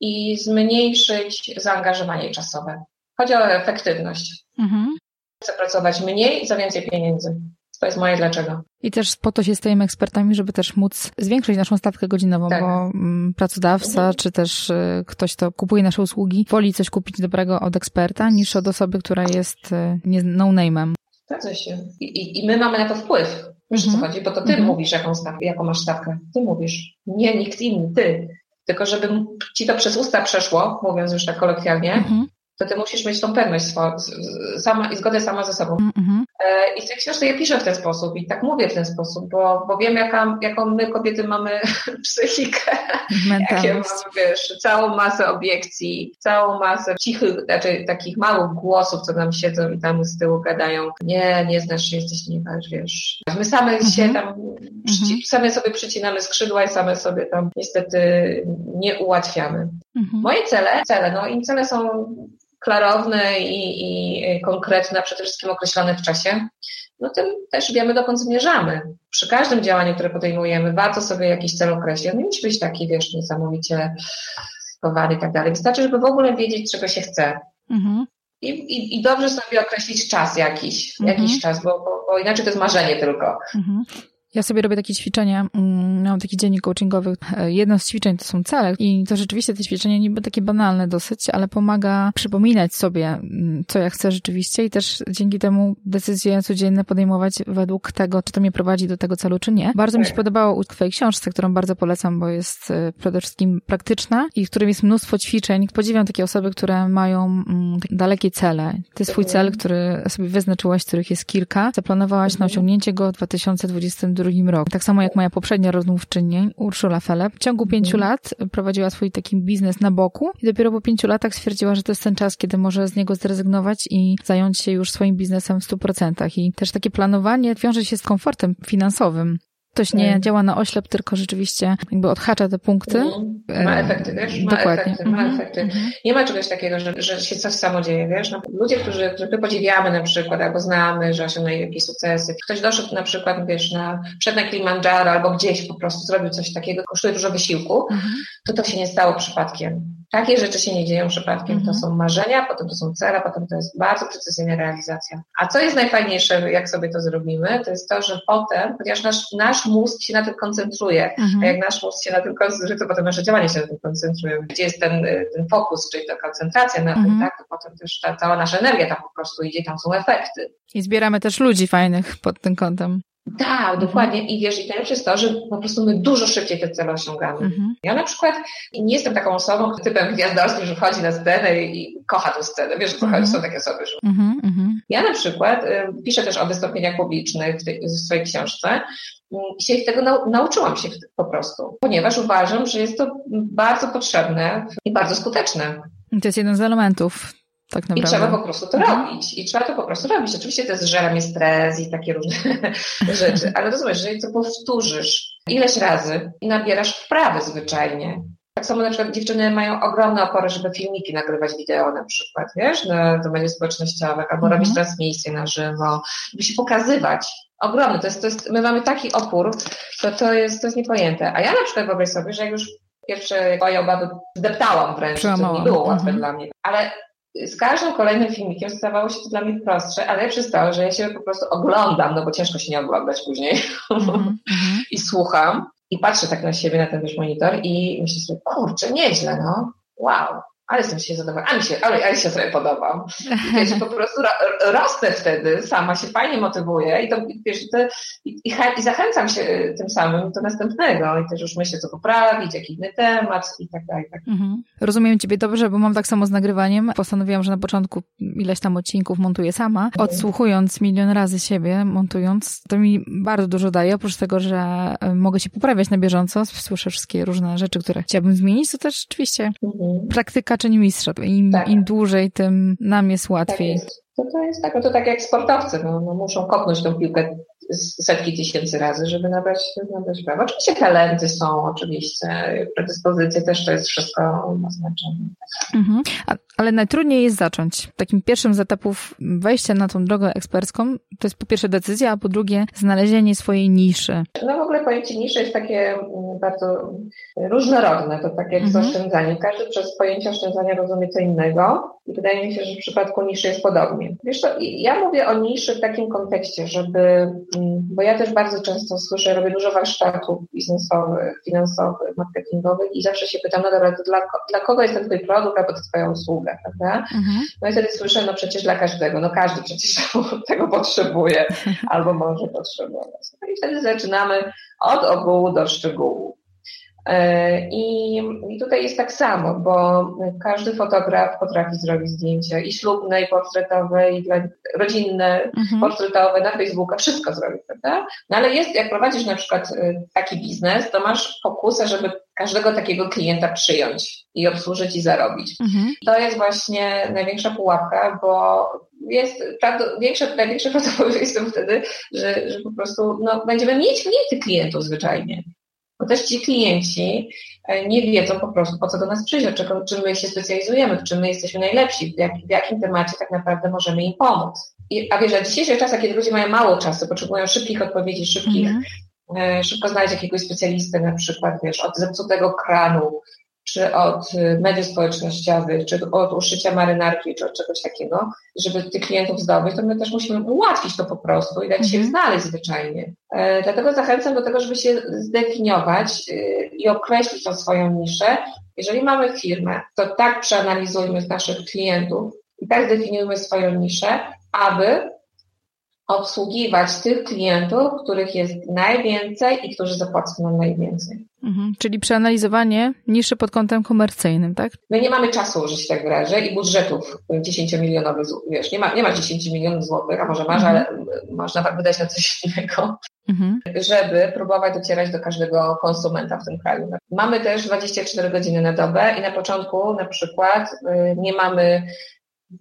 i zmniejszyć zaangażowanie czasowe. Chodzi o efektywność. Mhm. Chcę pracować mniej za więcej pieniędzy. To jest moje dlaczego. I też po to się stajemy ekspertami, żeby też móc zwiększyć naszą stawkę godzinową, tak. bo mm, pracodawca, mhm. czy też y, ktoś, kto kupuje nasze usługi, woli coś kupić dobrego od eksperta, niż od osoby, która jest y, no-name'em. Zgadza się. I, i, I, my mamy na to wpływ. Wiesz mhm. co chodzi? Bo to ty mhm. mówisz, jaką, stawkę, jaką masz stawkę. Ty mówisz. Nie nikt inny, ty. Tylko żeby ci to przez usta przeszło, mówiąc już tak kolokwialnie, mhm to ty musisz mieć tą pewność sama, i zgodę sama ze sobą. Mm-hmm. I w tej książce ja piszę w ten sposób i tak mówię w ten sposób, bo, bo wiem, jaka, jaką my kobiety mamy psychikę, jakie mamy, wiesz, całą masę obiekcji, całą masę cichych, znaczy takich małych głosów, co nam siedzą i tam z tyłu gadają, nie, nie znasz się, jesteś nie znasz, wiesz. My same mm-hmm. się tam, mm-hmm. same sobie przycinamy skrzydła i same sobie tam niestety nie ułatwiamy. Mhm. Moje cele, cele, no i cele są klarowne i, i konkretne, przede wszystkim określone w czasie. no tym też wiemy, dokąd zmierzamy. Przy każdym działaniu, które podejmujemy, warto sobie jakiś cel określić. On nie musi być taki, wiesz, niesamowicie skowany i tak dalej. Wystarczy, żeby w ogóle wiedzieć, czego się chce. Mhm. I, i, I dobrze sobie określić czas jakiś, mhm. jakiś czas, bo, bo, bo, inaczej to jest marzenie tylko. Mhm. Ja sobie robię takie ćwiczenia, mm, mam taki dziennik coachingowy. E, jedno z ćwiczeń to są cele i to rzeczywiście te ćwiczenia niby takie banalne dosyć, ale pomaga przypominać sobie, mm, co ja chcę rzeczywiście i też dzięki temu decyzje codzienne podejmować według tego, czy to mnie prowadzi do tego celu, czy nie. Bardzo mi się podobało u Twojej książce, którą bardzo polecam, bo jest e, przede wszystkim praktyczna i w którym jest mnóstwo ćwiczeń. Podziwiam takie osoby, które mają mm, dalekie cele. Ty swój cel, który sobie wyznaczyłaś, których jest kilka, zaplanowałaś na osiągnięcie go w 2022 drugim roku. Tak samo jak moja poprzednia rozmówczyni, Urszula Felep. W ciągu pięciu mhm. lat prowadziła swój taki biznes na boku i dopiero po pięciu latach stwierdziła, że to jest ten czas, kiedy może z niego zrezygnować i zająć się już swoim biznesem w stu procentach. I też takie planowanie wiąże się z komfortem finansowym ktoś nie mm. działa na oślep, tylko rzeczywiście jakby odhacza te punkty. Mm. Ma efekty, wiesz? Ma Dokładnie. efekty, ma -hmm. efekty. -hmm. Nie ma czegoś takiego, że, że się coś samo dzieje, wiesz? No, ludzie, którzy, których podziwiamy na przykład, albo znamy, że osiągnęli jakieś sukcesy. Ktoś doszedł na przykład, wiesz, na, przed na Kilimandżaro albo gdzieś po prostu zrobił coś takiego, kosztuje dużo wysiłku, -hmm. to to się nie stało przypadkiem. Takie rzeczy się nie dzieją przypadkiem. To mhm. są marzenia, potem to są cele, potem to jest bardzo precyzyjna realizacja. A co jest najfajniejsze, jak sobie to zrobimy, to jest to, że potem, ponieważ nasz, nasz mózg się na tym koncentruje, mhm. a jak nasz mózg się na tym koncentruje, to potem nasze działania się na tym koncentrują. Gdzie jest ten, ten fokus, czyli ta koncentracja na mhm. tym, tak, to potem też ta cała nasza energia tam po prostu idzie, tam są efekty. I zbieramy też ludzi fajnych pod tym kątem. Tak, dokładnie. I wiesz, i najlepsze jest to, że po prostu my dużo szybciej te cele osiągamy. Mhm. Ja na przykład nie jestem taką osobą, typem gwiazdorskim, że wchodzi na scenę i kocha tę scenę. Wiesz, chodzi? Mhm. Są takie osoby. Że... Mhm, mhm. Ja na przykład y, piszę też o wystąpieniach publicznych w, tej, w swojej książce i się tego nau nauczyłam się po prostu, ponieważ uważam, że jest to bardzo potrzebne i bardzo skuteczne. To jest jeden z elementów tak I trzeba po prostu to mhm. robić. I trzeba to po prostu robić. Oczywiście to jest żera stres i takie różne rzeczy, ale rozumiesz, jeżeli to powtórzysz ileś razy i nabierasz wprawy zwyczajnie. Tak samo na przykład dziewczyny mają ogromne opory, żeby filmiki nagrywać wideo na przykład, wiesz, na, do mediów społecznościowych, albo mhm. robić transmisje na żywo, żeby się pokazywać. Ogromny, to jest, to jest, my mamy taki opór, to, to, jest, to jest niepojęte. A ja na przykład wyobraź sobie, że jak już pierwsze moje obawy zdeptałam wręcz, to nie było łatwe mhm. dla mnie. Ale z każdym kolejnym filmikiem stawało się to dla mnie prostsze, ale jest to, że ja się po prostu oglądam, no bo ciężko się nie oglądać później. Mm -hmm. i słucham i patrzę tak na siebie, na ten wiesz monitor i myślę sobie, kurczę, nieźle, no, wow ale jestem się zadowolona, ale, się, ale, ale się sobie podobam. Wiesz, po prostu rosnę wtedy, sama się fajnie motywuję i, to, wiesz, i, i, i, zachęcam się tym samym do następnego i też już myślę, co poprawić, jaki inny temat i tak dalej. Tak. Mhm. Rozumiem Ciebie dobrze, bo mam tak samo z nagrywaniem. Postanowiłam, że na początku ileś tam odcinków montuję sama. Mhm. Odsłuchując milion razy siebie, montując, to mi bardzo dużo daje, oprócz tego, że e, mogę się poprawiać na bieżąco, słyszę wszystkie różne rzeczy, które chciałabym zmienić, to też rzeczywiście mhm. praktyka czyni mistrza. Im, tak. im dłużej, tym nam jest łatwiej. Tak jest. To, to jest tak, no to tak jak sportowcy, no, no muszą kopnąć tą piłkę setki tysięcy razy, żeby nabrać, nabrać prawo. Oczywiście talenty są, oczywiście, predyspozycje też to jest wszystko ma znaczenie. Mhm. ale najtrudniej jest zacząć. Takim pierwszym z etapów wejścia na tą drogę ekspercką to jest po pierwsze decyzja, a po drugie znalezienie swojej niszy. No w ogóle pojęcie niszy jest takie mm, bardzo różnorodne, to tak jak mhm. z oszczędzaniem. Każdy przez pojęcie oszczędzania rozumie co innego i wydaje mi się, że w przypadku niszy jest podobnie. Wiesz co, ja mówię o niszy w takim kontekście, żeby bo ja też bardzo często słyszę, robię dużo warsztatów biznesowych, finansowych, marketingowych i zawsze się pytam, no dobra, to dla, dla kogo jest ten twój produkt, albo to twoja usługa, prawda? Mhm. No i wtedy słyszę, no przecież dla każdego, no każdy przecież tego potrzebuje albo może potrzebować. No i wtedy zaczynamy od ogółu do szczegółu. E, I, I tutaj jest tak samo, bo każdy fotograf potrafi zrobić zdjęcia i ślubne, i portretowe, i rodzinne, mhm. portretowe, na Facebooka, wszystko zrobić, prawda? No ale jest, jak prowadzisz na przykład y, taki biznes, to masz pokusę, żeby każdego takiego klienta przyjąć i obsłużyć i zarobić. Mhm. To jest właśnie największa pułapka, bo jest większe, największe prawdopodobieństwo wtedy, że, że po prostu no, będziemy mieć mniej tych klientów zwyczajnie. Bo też ci klienci e, nie wiedzą po prostu, po co do nas przyjść, czym my się specjalizujemy, w czym my jesteśmy najlepsi, w, jak, w jakim temacie tak naprawdę możemy im pomóc. a wiesz, w dzisiejszych czasach, kiedy ludzie mają mało czasu, potrzebują szybkich odpowiedzi, szybkich. E, szybko znaleźć jakiegoś specjalistę na przykład, wiesz, od zepsutego kranu, czy od y, mediów społecznościowych, czy od uszycia marynarki, czy od czegoś takiego, żeby tych klientów zdobyć, to my też musimy ułatwić to po prostu i dać się mhm. znaleźć zwyczajnie. E, dlatego zachęcam do tego, żeby się zdefiniować y, i określić tą swoją niszę. Jeżeli mamy firmę, to tak przeanalizujmy naszych klientów i tak zdefiniujmy swoją niszę, aby obsługiwać tych klientów, których jest najwięcej i którzy zapłacą nam najwięcej. Mhm, czyli przeanalizowanie niszy pod kątem komercyjnym, tak? My nie mamy czasu użyć tak w razie i budżetów 10-milionowych, wiesz, nie ma, nie ma 10 milionów złotych, a może masz, mhm. ale można tak wydać na coś innego, mhm. żeby próbować docierać do każdego konsumenta w tym kraju. Mamy też 24 godziny na dobę i na początku na przykład y, nie mamy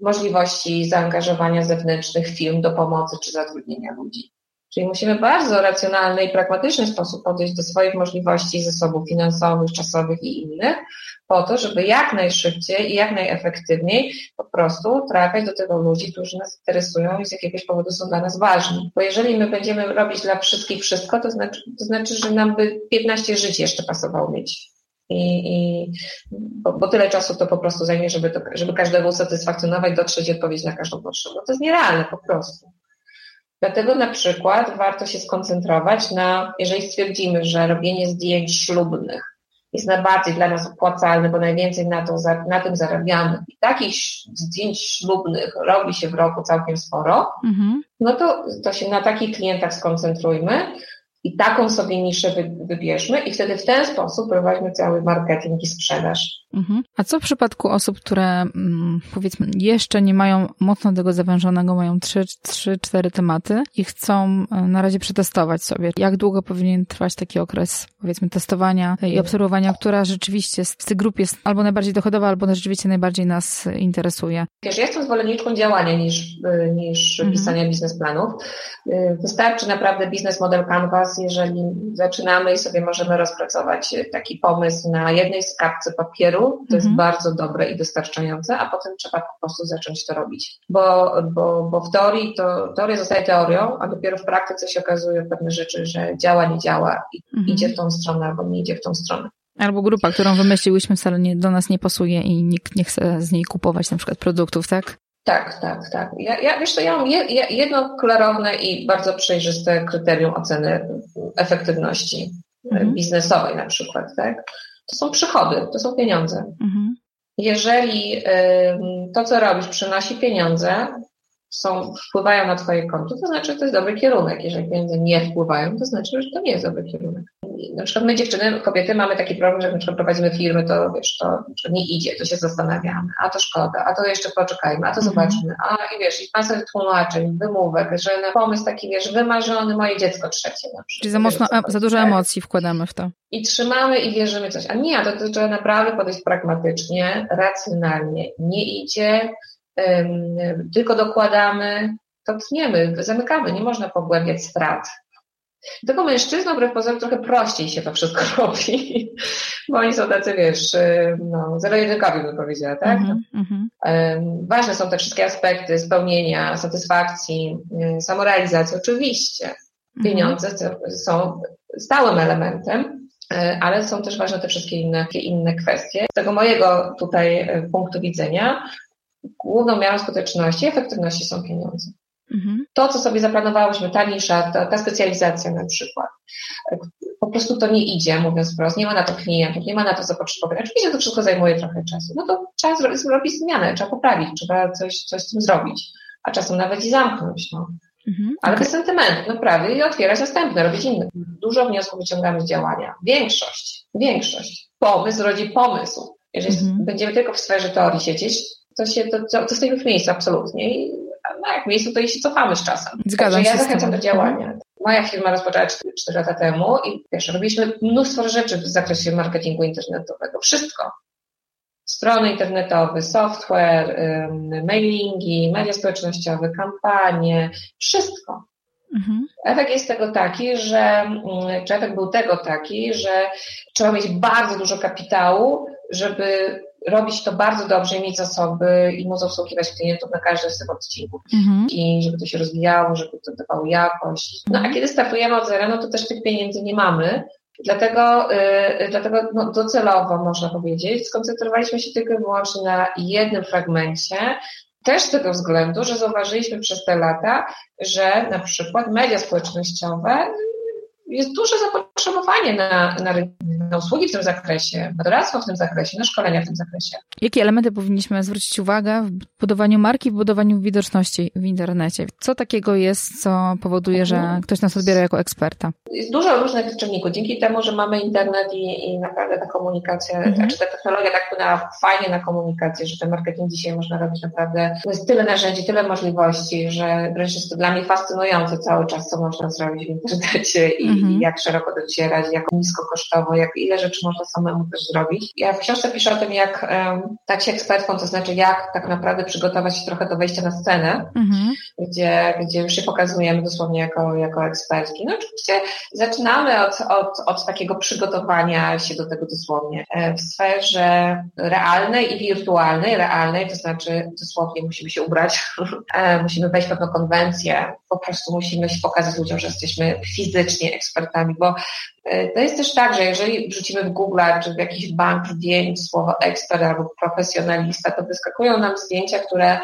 możliwości zaangażowania zewnętrznych firm do pomocy czy zatrudnienia ludzi. Czyli musimy bardzo racjonalny i pragmatyczny sposób podejść do swoich możliwości, zasobów finansowych, czasowych i innych, po to, żeby jak najszybciej i jak najefektywniej po prostu trafiać do tego ludzi, którzy nas interesują i z jakiegoś powodu są dla nas ważni. Bo jeżeli my będziemy robić dla wszystkich wszystko, to znaczy, to znaczy że nam by 15 żyć jeszcze pasowało mieć. I, i bo, bo, tyle czasu to po prostu zajmie, żeby, to, żeby każdego usatysfakcjonować, dotrzeć i odpowiedzieć na każdą potrzebę. To jest nierealne po prostu. Dlatego na przykład warto się skoncentrować na, jeżeli stwierdzimy, że robienie zdjęć ślubnych jest najbardziej dla nas opłacalne, bo najwięcej na, to, na tym zarabiamy i takich zdjęć ślubnych robi się w roku całkiem sporo, mhm. no to, to się na takich klientach skoncentrujmy i taką sobie niszę wybierzmy i wtedy w ten sposób prowadzimy cały marketing i sprzedaż. Mhm. A co w przypadku osób, które mm, powiedzmy jeszcze nie mają mocno tego zawężonego, mają 3-4 tematy i chcą e, na razie przetestować sobie? Jak długo powinien trwać taki okres, powiedzmy, testowania i mhm. obserwowania, która rzeczywiście z tych grup jest albo najbardziej dochodowa, albo rzeczywiście najbardziej nas interesuje? Wiesz, ja jestem zwolenniczką działania niż, e, niż mhm. pisania biznesplanów. E, wystarczy naprawdę biznes model Canvas, jeżeli zaczynamy i sobie możemy rozpracować taki pomysł na jednej skarbce papieru, to mhm. jest bardzo dobre i dostarczające, a potem trzeba po prostu zacząć to robić. Bo, bo, bo w teorii to teoria zostaje teorią, a dopiero w praktyce się okazuje pewne rzeczy, że działa, nie działa i mhm. idzie w tą stronę albo nie idzie w tą stronę. Albo grupa, którą wymyśliłyśmy wcale nie, do nas nie pasuje i nikt nie chce z niej kupować na przykład produktów, tak? Tak, tak, tak. Ja, ja wiesz co, ja mam jedno klarowne i bardzo przejrzyste kryterium oceny efektywności mhm. biznesowej na przykład, tak? to są przychody, to są pieniądze. Mhm. Jeżeli to, co robisz, przynosi pieniądze, są, wpływają na Twoje konto, to znaczy, że to jest dobry kierunek. Jeżeli pieniądze nie wpływają, to znaczy, że to nie jest dobry kierunek. Na przykład my dziewczyny, kobiety mamy taki problem, że jak na przykład prowadzimy firmy, to wiesz, to nie idzie, to się zastanawiamy, a to szkoda, a to jeszcze poczekajmy, a to mhm. zobaczmy, a i wiesz, i masę tłumaczeń, wymówek, że na pomysł taki, wiesz, wymarzony, moje dziecko trzecie na przykład. Czyli za mocno, wiesz, za dużo emocji wkładamy w to. I trzymamy i wierzymy coś. A nie, to, to trzeba naprawdę podejść pragmatycznie, racjonalnie. Nie idzie, tylko dokładamy, to tniemy, zamykamy, nie można pogłębiać strat. Tylko mężczyznom wbrew pozorom trochę prościej się to wszystko robi, bo oni są tacy, wiesz, no, zero-jedynkowi bym powiedziała, tak? Mm -hmm. Ważne są te wszystkie aspekty spełnienia, satysfakcji, samorealizacji, oczywiście. Mhm. Pieniądze są stałym elementem, e, ale są też ważne te wszystkie inne, inne kwestie. Z tego mojego tutaj punktu widzenia główną miarą skuteczności i efektywności są pieniądze. Mhm. To, co sobie zaplanowałyśmy, ta nisza, ta, ta, specjalizacja na przykład, po prostu to nie idzie, mówiąc wprost, nie ma na to klientów, nie ma na to zapotrzebowania. Oczywiście to wszystko zajmuje trochę czasu. No to trzeba zrobić zmianę, trzeba poprawić, trzeba coś, coś z tym zrobić, a czasem nawet i zamknąć. No. Mhm, Ale okay. bez sentymentu, naprawdę, i otwierać następne, robić inne. Dużo wniosków wyciągamy z działania. Większość, większość. Pomysł rodzi pomysł. Jeżeli mhm. będziemy tylko w sferze teorii siedzieć, to się, to, to, to stoimy w miejscu absolutnie. I no, jak miejscu, to i się cofamy z czasem. Zgadzam Także ja zachęcam do działania. Moja firma rozpoczęła 4, 4 lata temu i wiesz, robiliśmy mnóstwo rzeczy w zakresie marketingu internetowego. Wszystko. Strony internetowe, software, mailingi, media społecznościowe, kampanie, wszystko. Mhm. Efekt jest tego taki, że, mm, czy efekt był tego taki, że trzeba mieć bardzo dużo kapitału, żeby robić to bardzo dobrze, mieć zasoby i móc obsługiwać klientów na każdym z tych odcinków. Mhm. I żeby to się rozwijało, żeby to dawało jakość. No a kiedy startujemy od zera, no to też tych pieniędzy nie mamy. Dlatego, yy, dlatego no, docelowo można powiedzieć, skoncentrowaliśmy się tylko i wyłącznie na jednym fragmencie, też z tego względu, że zauważyliśmy przez te lata, że na przykład media społecznościowe jest duże zapotrzebowanie na, na, na usługi w tym zakresie, na doradztwo w tym zakresie, na szkolenia w tym zakresie. Jakie elementy powinniśmy zwrócić uwagę w budowaniu marki, w budowaniu widoczności w internecie? Co takiego jest, co powoduje, że mhm. ktoś nas odbiera jako eksperta? Jest dużo różnych czynników. Dzięki temu, że mamy internet i, i naprawdę ta komunikacja, mhm. znaczy ta technologia tak wpłynęła fajnie na komunikację, że ten marketing dzisiaj można robić naprawdę, jest tyle narzędzi, tyle możliwości, że wręcz jest to dla mnie fascynujące cały czas, co można zrobić w internecie i, mhm. jak szeroko docierać, jak niskokosztowo, jak ile rzeczy można samemu też zrobić. Ja w książce piszę o tym, jak um, tak się ekspertką, to znaczy jak tak naprawdę przygotować się trochę do wejścia na scenę, mhm. gdzie, gdzie już się pokazujemy dosłownie jako, jako ekspertki. No oczywiście zaczynamy od, od, od takiego przygotowania się do tego dosłownie e, w sferze realnej i wirtualnej. Realnej, to znaczy dosłownie musimy się ubrać, e, musimy wejść w pewną konwencję, po prostu musimy się pokazać ludziom, że jesteśmy fizycznie ekspertami, bo e, to jest też tak, że jeżeli wrzucimy w Google czy w jakiś bank zdjęć słowo ekspert albo profesjonalista, to wyskakują nam zdjęcia, które,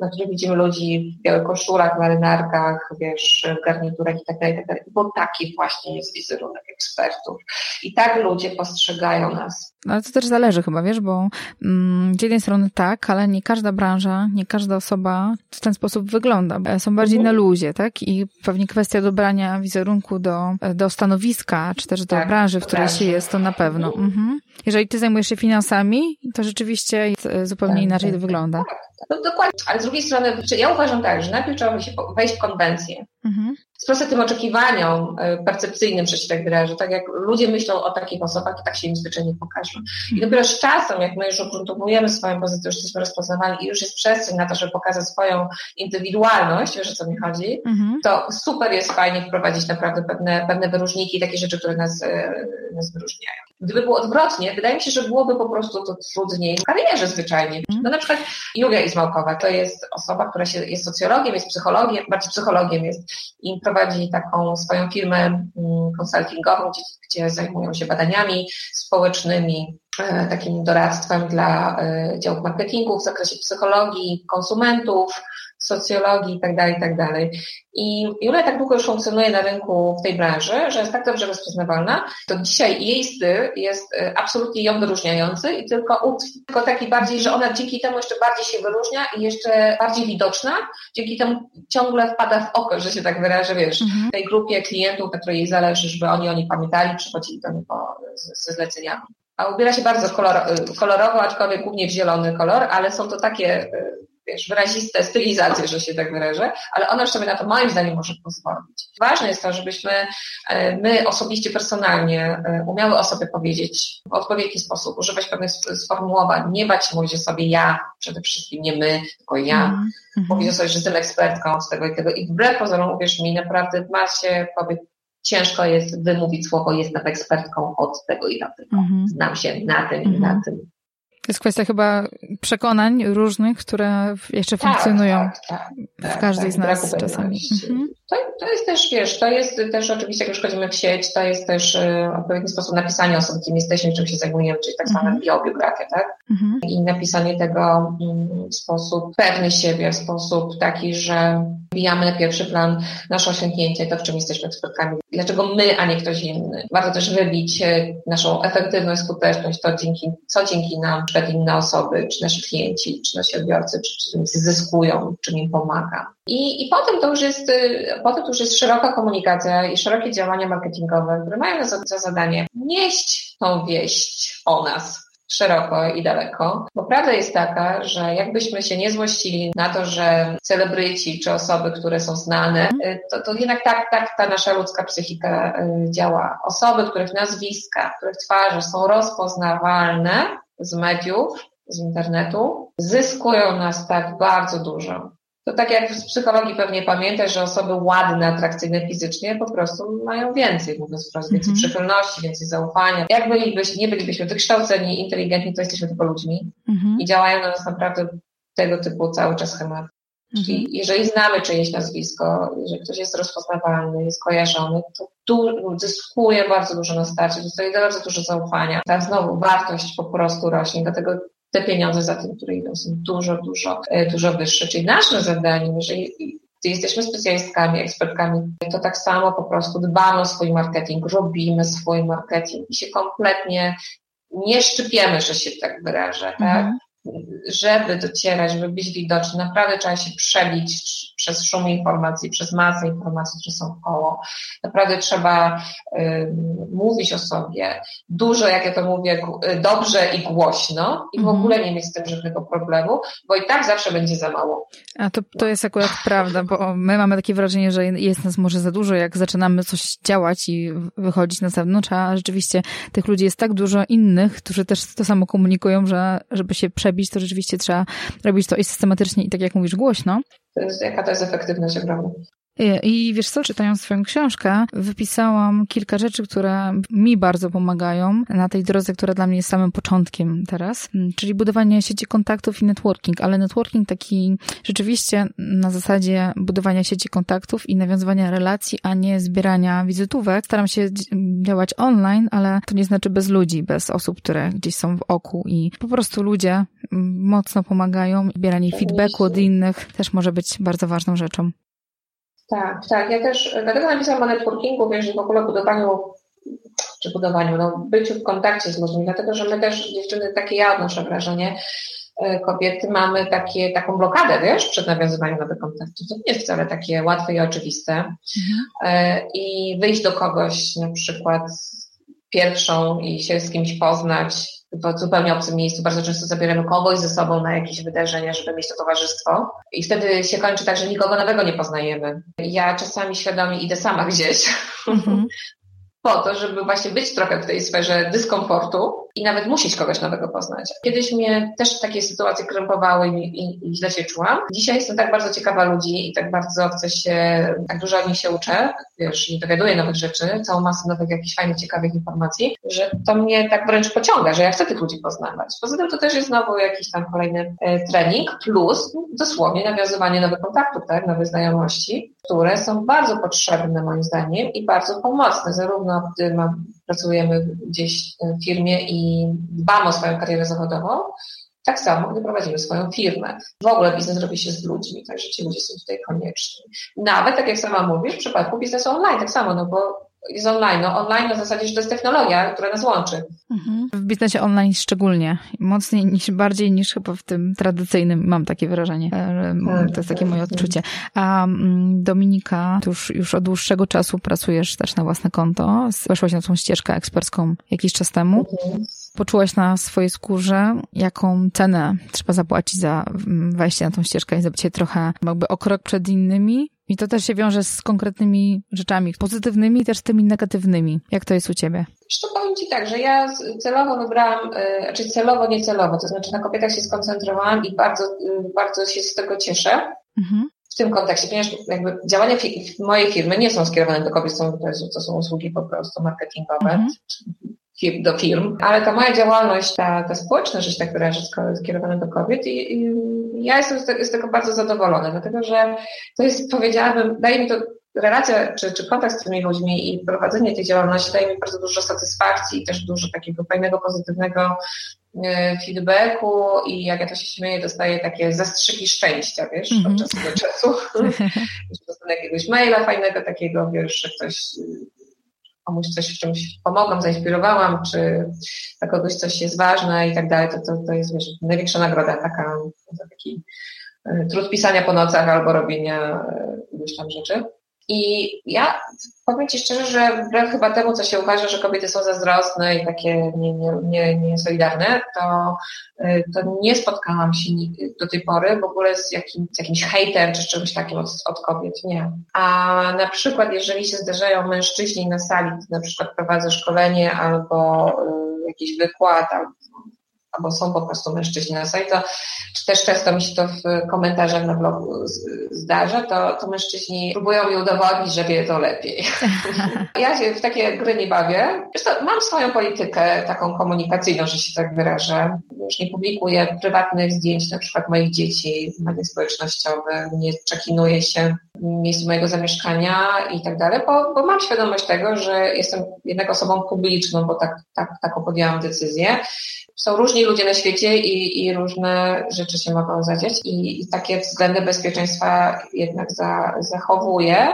na których widzimy ludzi w białych koszulach, marynarkach, wiesz, w garniturach i tak dalej, tak dalej, bo taki właśnie jest wizerunek ekspertów. I tak ludzie postrzegają nas. Ale to też zależy chyba, wiesz, bo mm, z jednej strony tak, ale nie każda branża, nie każda osoba w ten sposób wygląda. Są bardziej mhm. na luzie, tak? I pewnie kwestia dobrania wizerunku do, do stanowiska, czy też do tak, branży, w której się jest, to na pewno. Mhm. Jeżeli ty zajmujesz się finansami, to rzeczywiście e, zupełnie tak, inaczej to tak, wygląda. Tak, no dokładnie, ale z drugiej strony, ja uważam tak, że najpierw trzeba się wejść w konwencję. Mhm. Sprostać tym oczekiwaniom e, percepcyjnym, że się tak wyrażę. Tak jak ludzie myślą o takich osobach, to tak się im zwyczajnie pokażą. I dopiero z czasem, jak my już ugruntowujemy swoją pozycję, już jesteśmy rozpoznawani i już jest przestrzeń na to, żeby pokazać swoją indywidualność, wiesz o co mi chodzi, mhm. to super jest fajnie wprowadzić naprawdę pewne, pewne wyróżniki, takie rzeczy, które nas, e, nas wyróżniają. Gdyby było odwrotnie, wydaje mi się, że byłoby po prostu to trudniej w karierze zwyczajnie. Mhm. No na przykład Julia Izmałkowa to jest osoba, która się, jest socjologiem, jest psychologiem, bardziej psychologiem jest i prowadzi taką swoją firmę mm, konsultingową, gdzie, gdzie zajmują się badaniami społecznymi, e, takim doradztwem dla e, działów marketingu w zakresie psychologii, konsumentów, socjologii itd., tak itd. Tak I Julia tak długo już funkcjonuje na rynku w tej branży, że jest tak dobrze rozpoznawalna, to dzisiaj jej styl jest e, absolutnie ją wyróżniający i tylko, tylko taki bardziej, że ona dzięki temu jeszcze bardziej się wyróżnia i jeszcze bardziej widoczna, dzięki temu ciągle wpada w oko, że się tak wyrażę, wiesz, mhm. tej grupie klientów, na której jej zależy, żeby oni o niej pamiętali, przychodzili do niej ze zleceniami. A ubiera się bardzo kolor, kolorowo, aczkolwiek głównie w zielony kolor, ale są to takie e, wiesz, wyraziste stylizacje, że się tak wyrażę, ale ona już sobie na to moim zdaniem może pozwolić. Ważne jest to, żebyśmy e, my osobiście, personalnie e, umiały o sobie powiedzieć w odpowiedni sposób, używać pewnych sformułowań, nie bać się mówić o sobie ja, przede wszystkim nie my, tylko ja, mm -hmm. mówić o sobie, że jestem ekspertką z tego i tego i wbrew pozorom, uwierz mi, naprawdę ma się kobiet ciężko jest wymówić słowo jestem ekspertką od tego i tamtego. Mm -hmm. Znam się na tym mm -hmm. i na mhm. tym. To jest kwestia chyba przekonań różnych, które jeszcze tak, funkcjonują tak, tak, w tak, każdej tak, z nas czasami. Mhm. To, to jest też, wiesz, to jest też oczywiście, jak już chodzimy w sieć, to jest też y, odpowiedni sposób napisania osoby, kim jesteśmy, czym się zajmujemy, czyli tak zwana mhm. biobiografia, tak? Mhm. I napisanie tego mm, w sposób pewny siebie, w sposób taki, że wbijamy na pierwszy plan nasze osiągnięcie, to w czym jesteśmy ekspertami. Dlaczego my, a nie ktoś inny. Warto też wybić y, naszą efektywność, skuteczność, to dzięki, co dzięki nam przykład inne osoby, czy nasi klienci, czy nasi odbiorcy, czy, czy zyskują, czym im pomaga. I, I potem to już jest, y, potem to już jest szeroka komunikacja i szerokie działania marketingowe, które mają za, za zadanie nieść tą wieść o nas szeroko i daleko. Bo prawda jest taka, że jakbyśmy się nie złościli na to, że celebryci czy osoby, które są znane, y, to, to jednak tak, tak ta nasza ludzka psychika y, działa. Osoby, których nazwiska, których twarze są rozpoznawalne z mediów, z internetu, zyskują nas tak bardzo dużo To tak jak z psychologii pewnie pamiętasz, że osoby ładne, atrakcyjne fizycznie po prostu mają więcej, mówiąc wprost, więcej mm -hmm. przychylności, więcej zaufania. Jak bylibyśmy, nie bylibyśmy wykształceni, inteligentni, to jesteśmy tylko ludźmi mm -hmm. i działają na nas naprawdę tego typu cały czas schematy. Czyli mhm. jeżeli znamy czyjeś nazwisko, jeżeli ktoś jest rozpoznawalny, jest kojarzony, to tu zyskuje bardzo dużo na starcie, dostaje bardzo dużo zaufania. Ta znowu wartość po prostu rośnie, dlatego te pieniądze za tym, które idą, są dużo, dużo, e, dużo wyższe. Czyli naszym zadaniem, jeżeli jesteśmy specjalistkami, ekspertkami, to tak samo po prostu dbamy o swój marketing, robimy swój marketing i się kompletnie nie szczypiemy, że się tak wyrażę, tak? Mhm żeby docierać, żeby być widoczny, naprawdę trzeba się przebić przez szum informacji, przez masę informacji, które są koło. Naprawdę trzeba y, mówić o sobie dużo, jak ja to mówię, dobrze i głośno i w mhm. ogóle nie mieć z tym żadnego problemu, bo i tak zawsze będzie za mało. A to, to jest akurat prawda, bo my mamy takie wrażenie, że jest nas może za dużo, jak zaczynamy coś działać i wychodzić na zewnątrz, a rzeczywiście tych ludzi jest tak dużo innych, którzy też to samo komunikują, że żeby się przebić przebić, to rzeczywiście trzeba robić to i systematycznie i tak jak mówisz, głośno. To jest, jaka to jest efektywność ogromna. I wiesz co, czytając swoją książkę, wypisałam kilka rzeczy, które mi bardzo pomagają na tej drodze, która dla mnie jest samym początkiem teraz, czyli budowanie sieci kontaktów i networking, ale networking taki rzeczywiście na zasadzie budowania sieci kontaktów i nawiązywania relacji, a nie zbierania wizytówek. Staram się działać online, ale to nie znaczy bez ludzi, bez osób, które gdzieś są w oku i po prostu ludzie mocno pomagają. Zbieranie feedbacku od innych też może być bardzo ważną rzeczą. Tak, tak. Ja też dlatego napisałam o networkingu, wiesz, w ogóle budowaniu, czy budowaniu, no, byciu w kontakcie z ludźmi, dlatego że my też, dziewczyny, takie ja odnoszę wrażenie, e, kobiety mamy takie, taką blokadę, wiesz, przed nawiązywaniem nowych kontaktów. To nie jest wcale takie łatwe i oczywiste. Mhm. E, I wyjść do kogoś na przykład pierwszą i się z kimś poznać, w zupełnie obcym miejscu. Bardzo często zabieramy kogoś ze sobą na jakieś wydarzenia, żeby mieć to towarzystwo. I wtedy się kończy tak, że nikogo nowego nie poznajemy. Ja czasami świadomie idę sama gdzieś, mm-hmm. po to, żeby właśnie być trochę w tej sferze dyskomfortu i nawet musieć kogoś nowego poznać. Kiedyś mnie też takie sytuacje krępowały i, i, i źle się czułam. Dzisiaj jestem tak bardzo ciekawa ludzi i tak bardzo chcę się, tak dużo o nich się uczę, wiesz, i dowiaduję nowych rzeczy, całą masę nowych jakichś fajnych, ciekawych informacji, że to mnie tak wręcz pociąga, że ja chcę tych ludzi poznawać. Poza tym to też jest znowu jakiś tam kolejny e, trening, plus dosłownie nawiązywanie nowych kontaktów, tak, nowych znajomości, które są bardzo potrzebne moim zdaniem i bardzo pomocne, zarówno gdy pracujemy gdzieś w firmie i dbamy o swoją karierę zawodową, tak samo, gdy prowadzimy swoją firmę. W ogóle biznes robi się z ludźmi, także ci ludzie są tutaj konieczni. Nawet, tak jak sama mówisz, w przypadku biznesu online, tak samo, no bo jest online. No online na zasadzie, że to jest technologia, która nas łączy. Mhm. W biznesie online szczególnie. Mocniej niż, bardziej niż chyba w tym tradycyjnym, mam takie wrażenie. E, tak, to jest takie moje tak. odczucie. A Dominika, już, już od dłuższego czasu pracujesz też na własne konto. Weszłaś na tą ścieżkę ekspercką jakiś czas temu. Mhm. Poczułaś na swojej skórze, jaką cenę trzeba zapłacić za wejście na tą ścieżkę i zabycie trochę jakby o krok przed innymi, i to też się wiąże z konkretnymi rzeczami, pozytywnymi i też z tymi negatywnymi. Jak to jest u Ciebie? Zresztą powiem Ci tak, że ja celowo wybrałam, yy, znaczy celowo, niecelowo, to znaczy na kobietach się skoncentrowałam i bardzo, yy, bardzo się z tego cieszę. Mhm. W tym kontekście, ponieważ jakby działania fi mojej firmy nie są skierowane do kobiet, są, to, są usługi po prostu marketingowe. Mhm do firm, ale ta moja działalność, ta, ta społeczna rzecz, ta, która jest skierowana do kobiet i, i ja jestem z tego, z tego, bardzo zadowolona, dlatego że to jest, powiedziałabym, daje mi to relacja czy, czy kontakt z tymi ludźmi i prowadzenie tej działalności daje mi bardzo dużo satysfakcji i też dużo takiego fajnego, pozytywnego e, feedbacku i jak ja to się śmieję, dostaję takie zastrzyki szczęścia, wiesz, mm -hmm. od czasu do czasu. Dostanę jakiegoś maila fajnego takiego, wiesz, że ktoś komuś coś w czymś pomogłam, zainspirowałam, czy dla kogoś coś jest ważne i tak dalej, to, to, to jest wiesz, największa nagroda taka, taki e, trud pisania po nocach albo robienia e, iluś tam rzeczy. I ja powiem Ci szczerze, że wbrew chyba temu, co się uważa, że kobiety są zazdrosne i takie niesolidarne, nie, nie, nie to, y, to nie spotkałam się do tej pory w ogóle z, jakim, z jakimś hejtem czy czymś takim od, od kobiet, nie. A na przykład, jeżeli się zdarzają mężczyźni na sali, na przykład prowadzę szkolenie albo y, jakiś wykład, albo albo są po prostu mężczyźni na sali, to czy też często mi się to w komentarzach na blogu zdarza, to, to mężczyźni próbują mi udowodnić, że wie to lepiej. ja się w takie gry nie bawię. Zresztą mam swoją politykę taką komunikacyjną, że się tak wyrażę. Już nie publikuję prywatnych zdjęć, na przykład moich dzieci w mediach społecznościowych, nie czekinuję się miejscu mojego zamieszkania i tak dalej, bo, bo mam świadomość tego, że jestem jednak osobą publiczną, bo tak, tak, taką podjęłam decyzję są różni ludzie na świecie i, i różne rzeczy się mogą zadziać i, i takie względy bezpieczeństwa jednak za, zachowuję.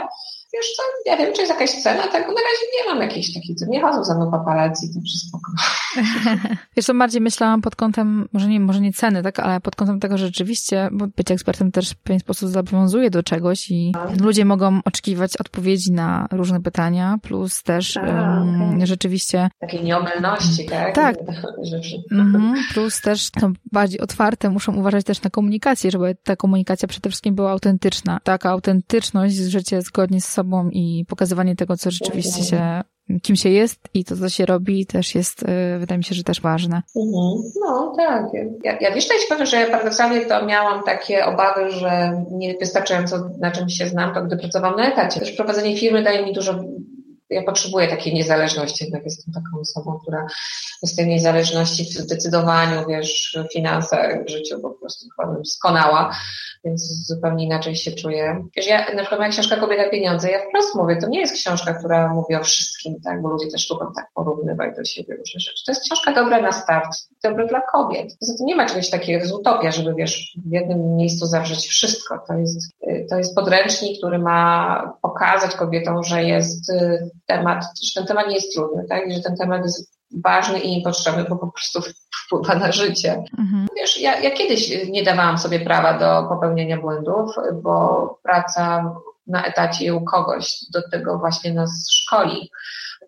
Wiesz co, ja wiem, czy jest jakaś cena tego, na razie nie mam jakiejś takiej, nie chodzą za mną paparazzi, to wszystko. Wiesz co, bardziej myślałam pod kątem, może nie, może nie ceny, tak, ale pod kątem tego, że rzeczywiście, bo bycie ekspertem też w pewien sposób zobowiązuje do czegoś i no. ludzie mogą oczekiwać odpowiedzi na różne pytania, plus też A, um, okay. rzeczywiście... Takiej nieomylności, tak? Tak. Mhm, plus też to bardziej otwarte muszą uważać też na komunikację, żeby ta komunikacja przede wszystkim była autentyczna. Taka autentyczność, życie zgodnie z sobą i pokazywanie tego, co rzeczywiście się, kim się jest i to, co się robi, też jest, y, wydaje mi się, że też ważne. Mhm. No tak. Ja, ja wiesz, jest powiem, że paradoksalnie to miałam takie obawy, że nie wystarczająco na czym się znam, to gdy pracowałam na etacie. Też prowadzenie firmy daje mi dużo ja potrzebuję takiej niezależności, jednak jestem taką osobą, która jest tej niezależności w decydowaniu, wiesz, w finansach, w życiu po prostu skonała, więc zupełnie inaczej się czuję. Wiesz, ja, na przykład moja książka Kobieta Pieniądze, ja wprost mówię, to nie jest książka, która mówi o wszystkim, tak, bo ludzie też lubią tak porównywać do siebie różne rzeczy. To jest książka dobra na start, dobra dla kobiet. Poza tym nie ma czegoś takiego, z utopia, żeby, wiesz, w jednym miejscu zawrzeć wszystko. To jest, to jest podręcznik, który ma pokazać kobietom, że jest y, temat, że ten temat nie jest trudny, tak? I że ten temat jest ważny i potrzebny, bo po prostu wpływa na życie. Mhm. Wiesz, ja, ja kiedyś nie dawałam sobie prawa do popełnienia błędów, bo praca na etacie u kogoś do tego właśnie nas szkoli.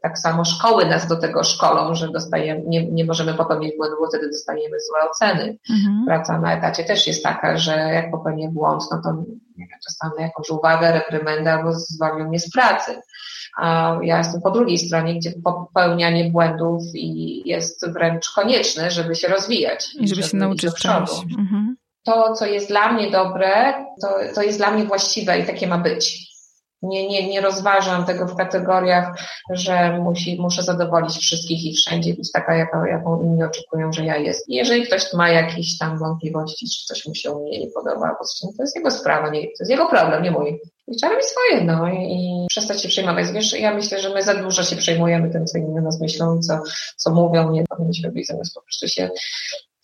Tak samo szkoły nas do tego szkolą, że dostajemy, nie, nie możemy popełnić błędu, bo wtedy dostajemy złe oceny. Mhm. Praca na etacie też jest taka, że jak popełnię błąd, no to nie wiem, dostanę jakąś uwagę, reprymendę albo zwolnią mnie z pracy. A ja jestem po drugiej stronie, gdzie popełnianie błędów i jest wręcz konieczne, żeby się rozwijać. I żeby, żeby się nauczyć czegoś. Mhm. To, co jest dla mnie dobre, to, to jest dla mnie właściwe i takie ma być. Nie, nie, nie rozważam tego w kategoriach, że musi, muszę zadowolić wszystkich i wszędzie być taka, jaką, jaką inni oczekują, że ja jest. I jeżeli ktoś ma jakieś tam wątpliwości, czy coś mu się u mnie nie podoba, to jest jego sprawa, nie, to jest jego problem, nie mój. I trzeba robić swoje, no i, i przestać się przejmować. Wiesz, ja myślę, że my za dużo się przejmujemy tym, co inni o nas myślą co, co mówią, nie powinniśmy robić, zamiast po prostu się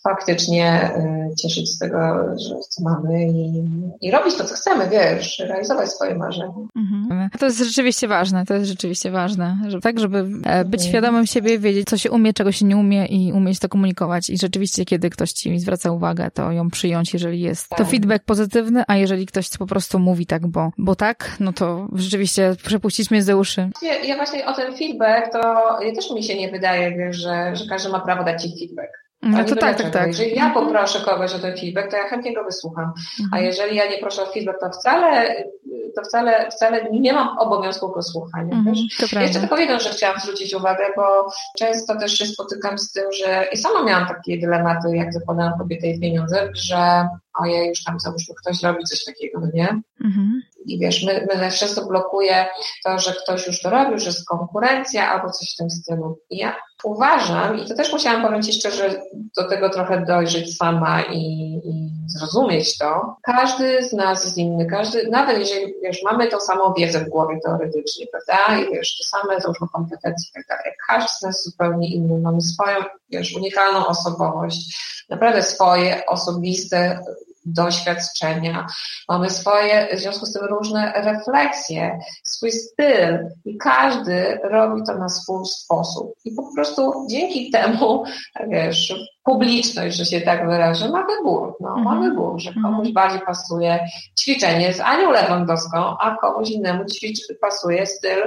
faktycznie y, cieszyć z tego, że co mamy i, i robić to, co chcemy, wiesz, realizować swoje marzenia. Mhm. To jest rzeczywiście ważne, to jest rzeczywiście ważne, że, tak, żeby e, być mhm. świadomym siebie, wiedzieć, co się umie, czego się nie umie i umieć to komunikować i rzeczywiście, kiedy ktoś ci zwraca uwagę, to ją przyjąć, jeżeli jest to tak. feedback pozytywny, a jeżeli ktoś po prostu mówi tak, bo, bo tak, no to rzeczywiście przepuścić mnie ze uszy. Ja, ja właśnie o ten feedback, to ja też mi się nie wydaje, wiesz, że, że każdy ma prawo dać ci feedback. No to tak, tak, tak. Jeżeli ja poproszę kogoś o ten feedback, to ja chętnie go wysłucham. Mhm. A jeżeli ja nie proszę o feedback, to wcale, to wcale, wcale nie mam obowiązku go słuchania. Mhm, Jeszcze tylko jedną, że chciałam zwrócić uwagę, bo często też się spotykam z tym, że i sama miałam takie dylematy, jak zakładałam kobietę i pieniądze, że ojej, już tam załóżmy ktoś robi coś takiego, no nie? Mhm. I wiesz, my, my często blokuje to, że ktoś już to robił, że jest konkurencja albo coś w tym stylu. I ja uważam, i to też musiałam powiedzieć szczerze, do tego trochę dojrzeć sama i, i zrozumieć to. Każdy z nas jest inny, każdy, nawet jeżeli wiesz, mamy tą samą wiedzę w głowie teoretycznie, prawda? I wiesz, to same różne kompetencje i tak dalej. Każdy z nas jest zupełnie inny. Mamy swoją, wiesz, unikalną osobowość, naprawdę swoje osobiste doświadczenia, mamy swoje, w związku z tym różne refleksje, swój styl i każdy robi to na swój sposób. I po prostu dzięki temu, wiesz, publiczność, że się tak wyrażę, ma wybór. No, mm -hmm. Ma wybór, że komuś mm -hmm. bardziej pasuje ćwiczenie z Anią Lewandowską, a komuś innemu ćwicz, pasuje styl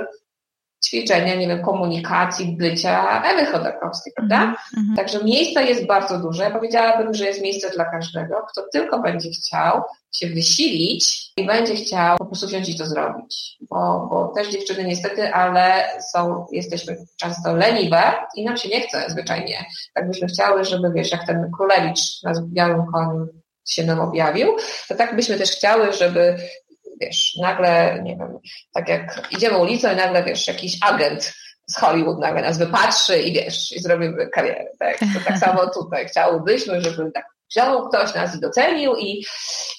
ćwiczenia, nie wiem, komunikacji, bycia Ewy Chodakowskiej, prawda? Mm -hmm. Także miejsca jest bardzo dużo. Ja powiedziałabym, że jest miejsce dla każdego, kto tylko będzie chciał się wysilić i będzie chciał po prostu wziąć i to zrobić. Bo, bo też dziewczyny niestety, ale są, jesteśmy często leniwe i nam się nie chce zwyczajnie. Tak byśmy chciały, żeby wiesz, jak ten królewicz na białym koniu się nam objawił, to tak byśmy też chciały, żeby wiesz, nagle, nie wiem, tak jak idziemy ulicą i nagle, wiesz, jakiś agent z Hollywood nagle nas wypatrzy i wiesz, i zrobimy karierę, tak? To tak samo tutaj chciałobyśmy, żeby tak wziął ktoś nas i docenił i,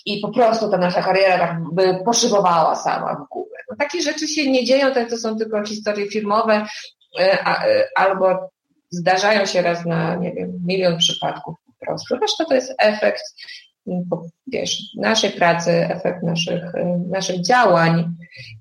i po prostu ta nasza kariera tak by poszybowała sama w górę. No, takie rzeczy się nie dzieją, tak to są tylko historie filmowe e, e, albo zdarzają się raz na, nie wiem, milion przypadków po prostu. Reszta to jest efekt wiesz, naszej pracy, efekt naszych, naszych działań.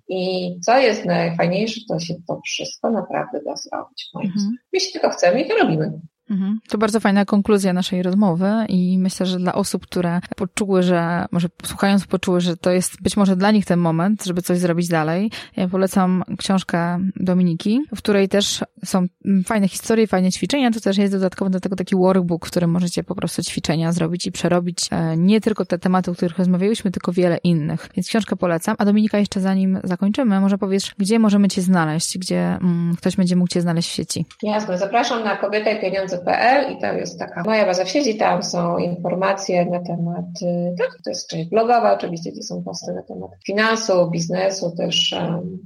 I co jest najfajniejsze, to się to wszystko naprawdę da zrobić. Mhm. Jeśli tylko chcemy i to robimy. Mhm. To bardzo fajna konkluzja naszej rozmowy i myślę, że dla osób, które poczuły, że, może słuchając poczuły, że to jest być może dla nich ten moment, żeby coś zrobić dalej, ja polecam książkę Dominiki, w której też są fajne historie, fajne ćwiczenia, to też jest dodatkowo do tego taki workbook, w którym możecie po prostu ćwiczenia zrobić i przerobić e, nie tylko te tematy, o których rozmawialiśmy, tylko wiele innych. Więc książkę polecam. A Dominika, jeszcze zanim zakończymy, może powiesz, gdzie możemy Cię znaleźć, gdzie mm, ktoś będzie mógł Cię znaleźć w sieci? Jasne, zapraszam na kobieta i pieniądze i tam jest taka moja baza w sieci, tam są informacje na temat, y, tak, to jest część blogowa oczywiście, gdzie są posty na temat finansu, biznesu też,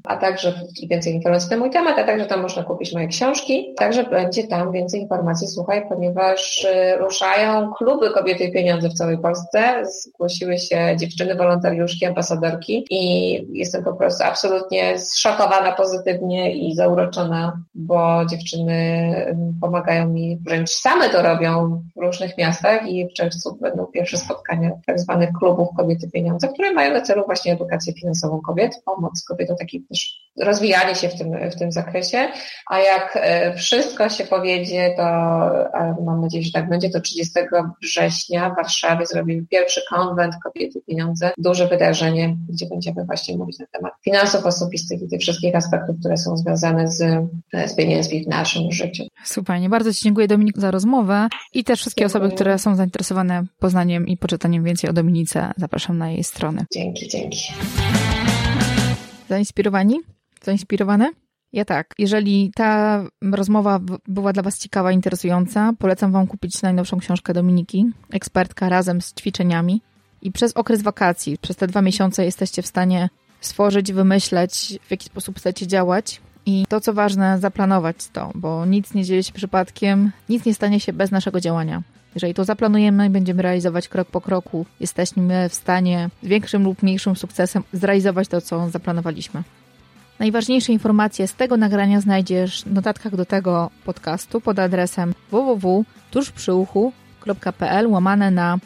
a także więcej informacji na mój temat, a także tam można kupić moje książki, także będzie tam więcej informacji, słuchaj, ponieważ y, ruszają kluby Kobiety i Pieniądze w całej Polsce, zgłosiły się dziewczyny, wolontariuszki, ambasadorki i jestem po prostu absolutnie zszokowana pozytywnie i zauroczona, bo dziewczyny pomagają mi wręcz same to robią w różnych miastach i w czerwcu będą pierwsze spotkania tak zwanych klubów Kobiety Pieniądze, które mają na celu właśnie edukację finansową kobiet, pomoc kobietom, taki też rozwijanie się w tym, w tym zakresie, a jak e, wszystko się powiedzie, to mam nadzieję, że tak będzie, to 30 września w Warszawie zrobimy pierwszy konwent Kobiety Pieniądze, duże wydarzenie, gdzie będziemy właśnie mówić na temat finansów osobistych i tych wszystkich aspektów, które są związane z, z pieniędzmi w naszym życiu. Super, nie bardzo Ci dziękuję Dominik za rozmowę i też wszystkie dziękuję. osoby, które są zainteresowane poznaniem i poczytaniem więcej o Dominice, zapraszam na jej stronę. Dzięki, dzięki. Zainspirowani? Zainspirowane? Ja tak. Jeżeli ta rozmowa była dla Was ciekawa, interesująca, polecam Wam kupić najnowszą książkę Dominiki, ekspertka razem z ćwiczeniami. I przez okres wakacji, przez te dwa miesiące jesteście w stanie stworzyć, wymyśleć, w jaki sposób chcecie działać. I to, co ważne, zaplanować to, bo nic nie dzieje się przypadkiem, nic nie stanie się bez naszego działania. Jeżeli to zaplanujemy i będziemy realizować krok po kroku, jesteśmy w stanie z większym lub mniejszym sukcesem zrealizować to, co zaplanowaliśmy. Najważniejsze informacje z tego nagrania znajdziesz w notatkach do tego podcastu pod adresem www.tużprzyuchu.pl łamane na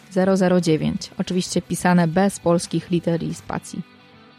009. Oczywiście pisane bez polskich liter i spacji.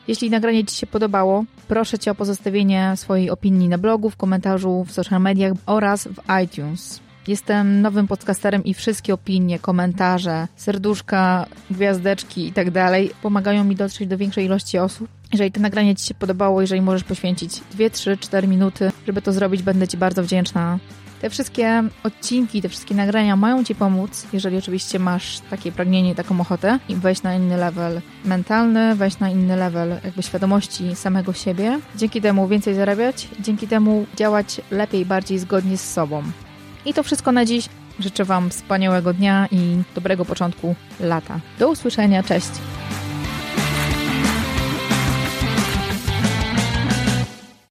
Jeśli nagranie Ci się podobało, proszę Cię o pozostawienie swojej opinii na blogu, w komentarzu, w social mediach oraz w iTunes. Jestem nowym podcasterem i wszystkie opinie, komentarze, serduszka, gwiazdeczki i tak dalej pomagają mi dotrzeć do większej ilości osób. Jeżeli to nagranie Ci się podobało, jeżeli możesz poświęcić 2, 3, 4 minuty, żeby to zrobić, będę Ci bardzo wdzięczna. Te wszystkie odcinki, te wszystkie nagrania mają Ci pomóc, jeżeli oczywiście masz takie pragnienie taką ochotę i wejść na inny level mentalny, wejść na inny level jakby świadomości samego siebie. Dzięki temu więcej zarabiać, dzięki temu działać lepiej, bardziej zgodnie z sobą. I to wszystko na dziś. Życzę Wam wspaniałego dnia i dobrego początku lata. Do usłyszenia, cześć!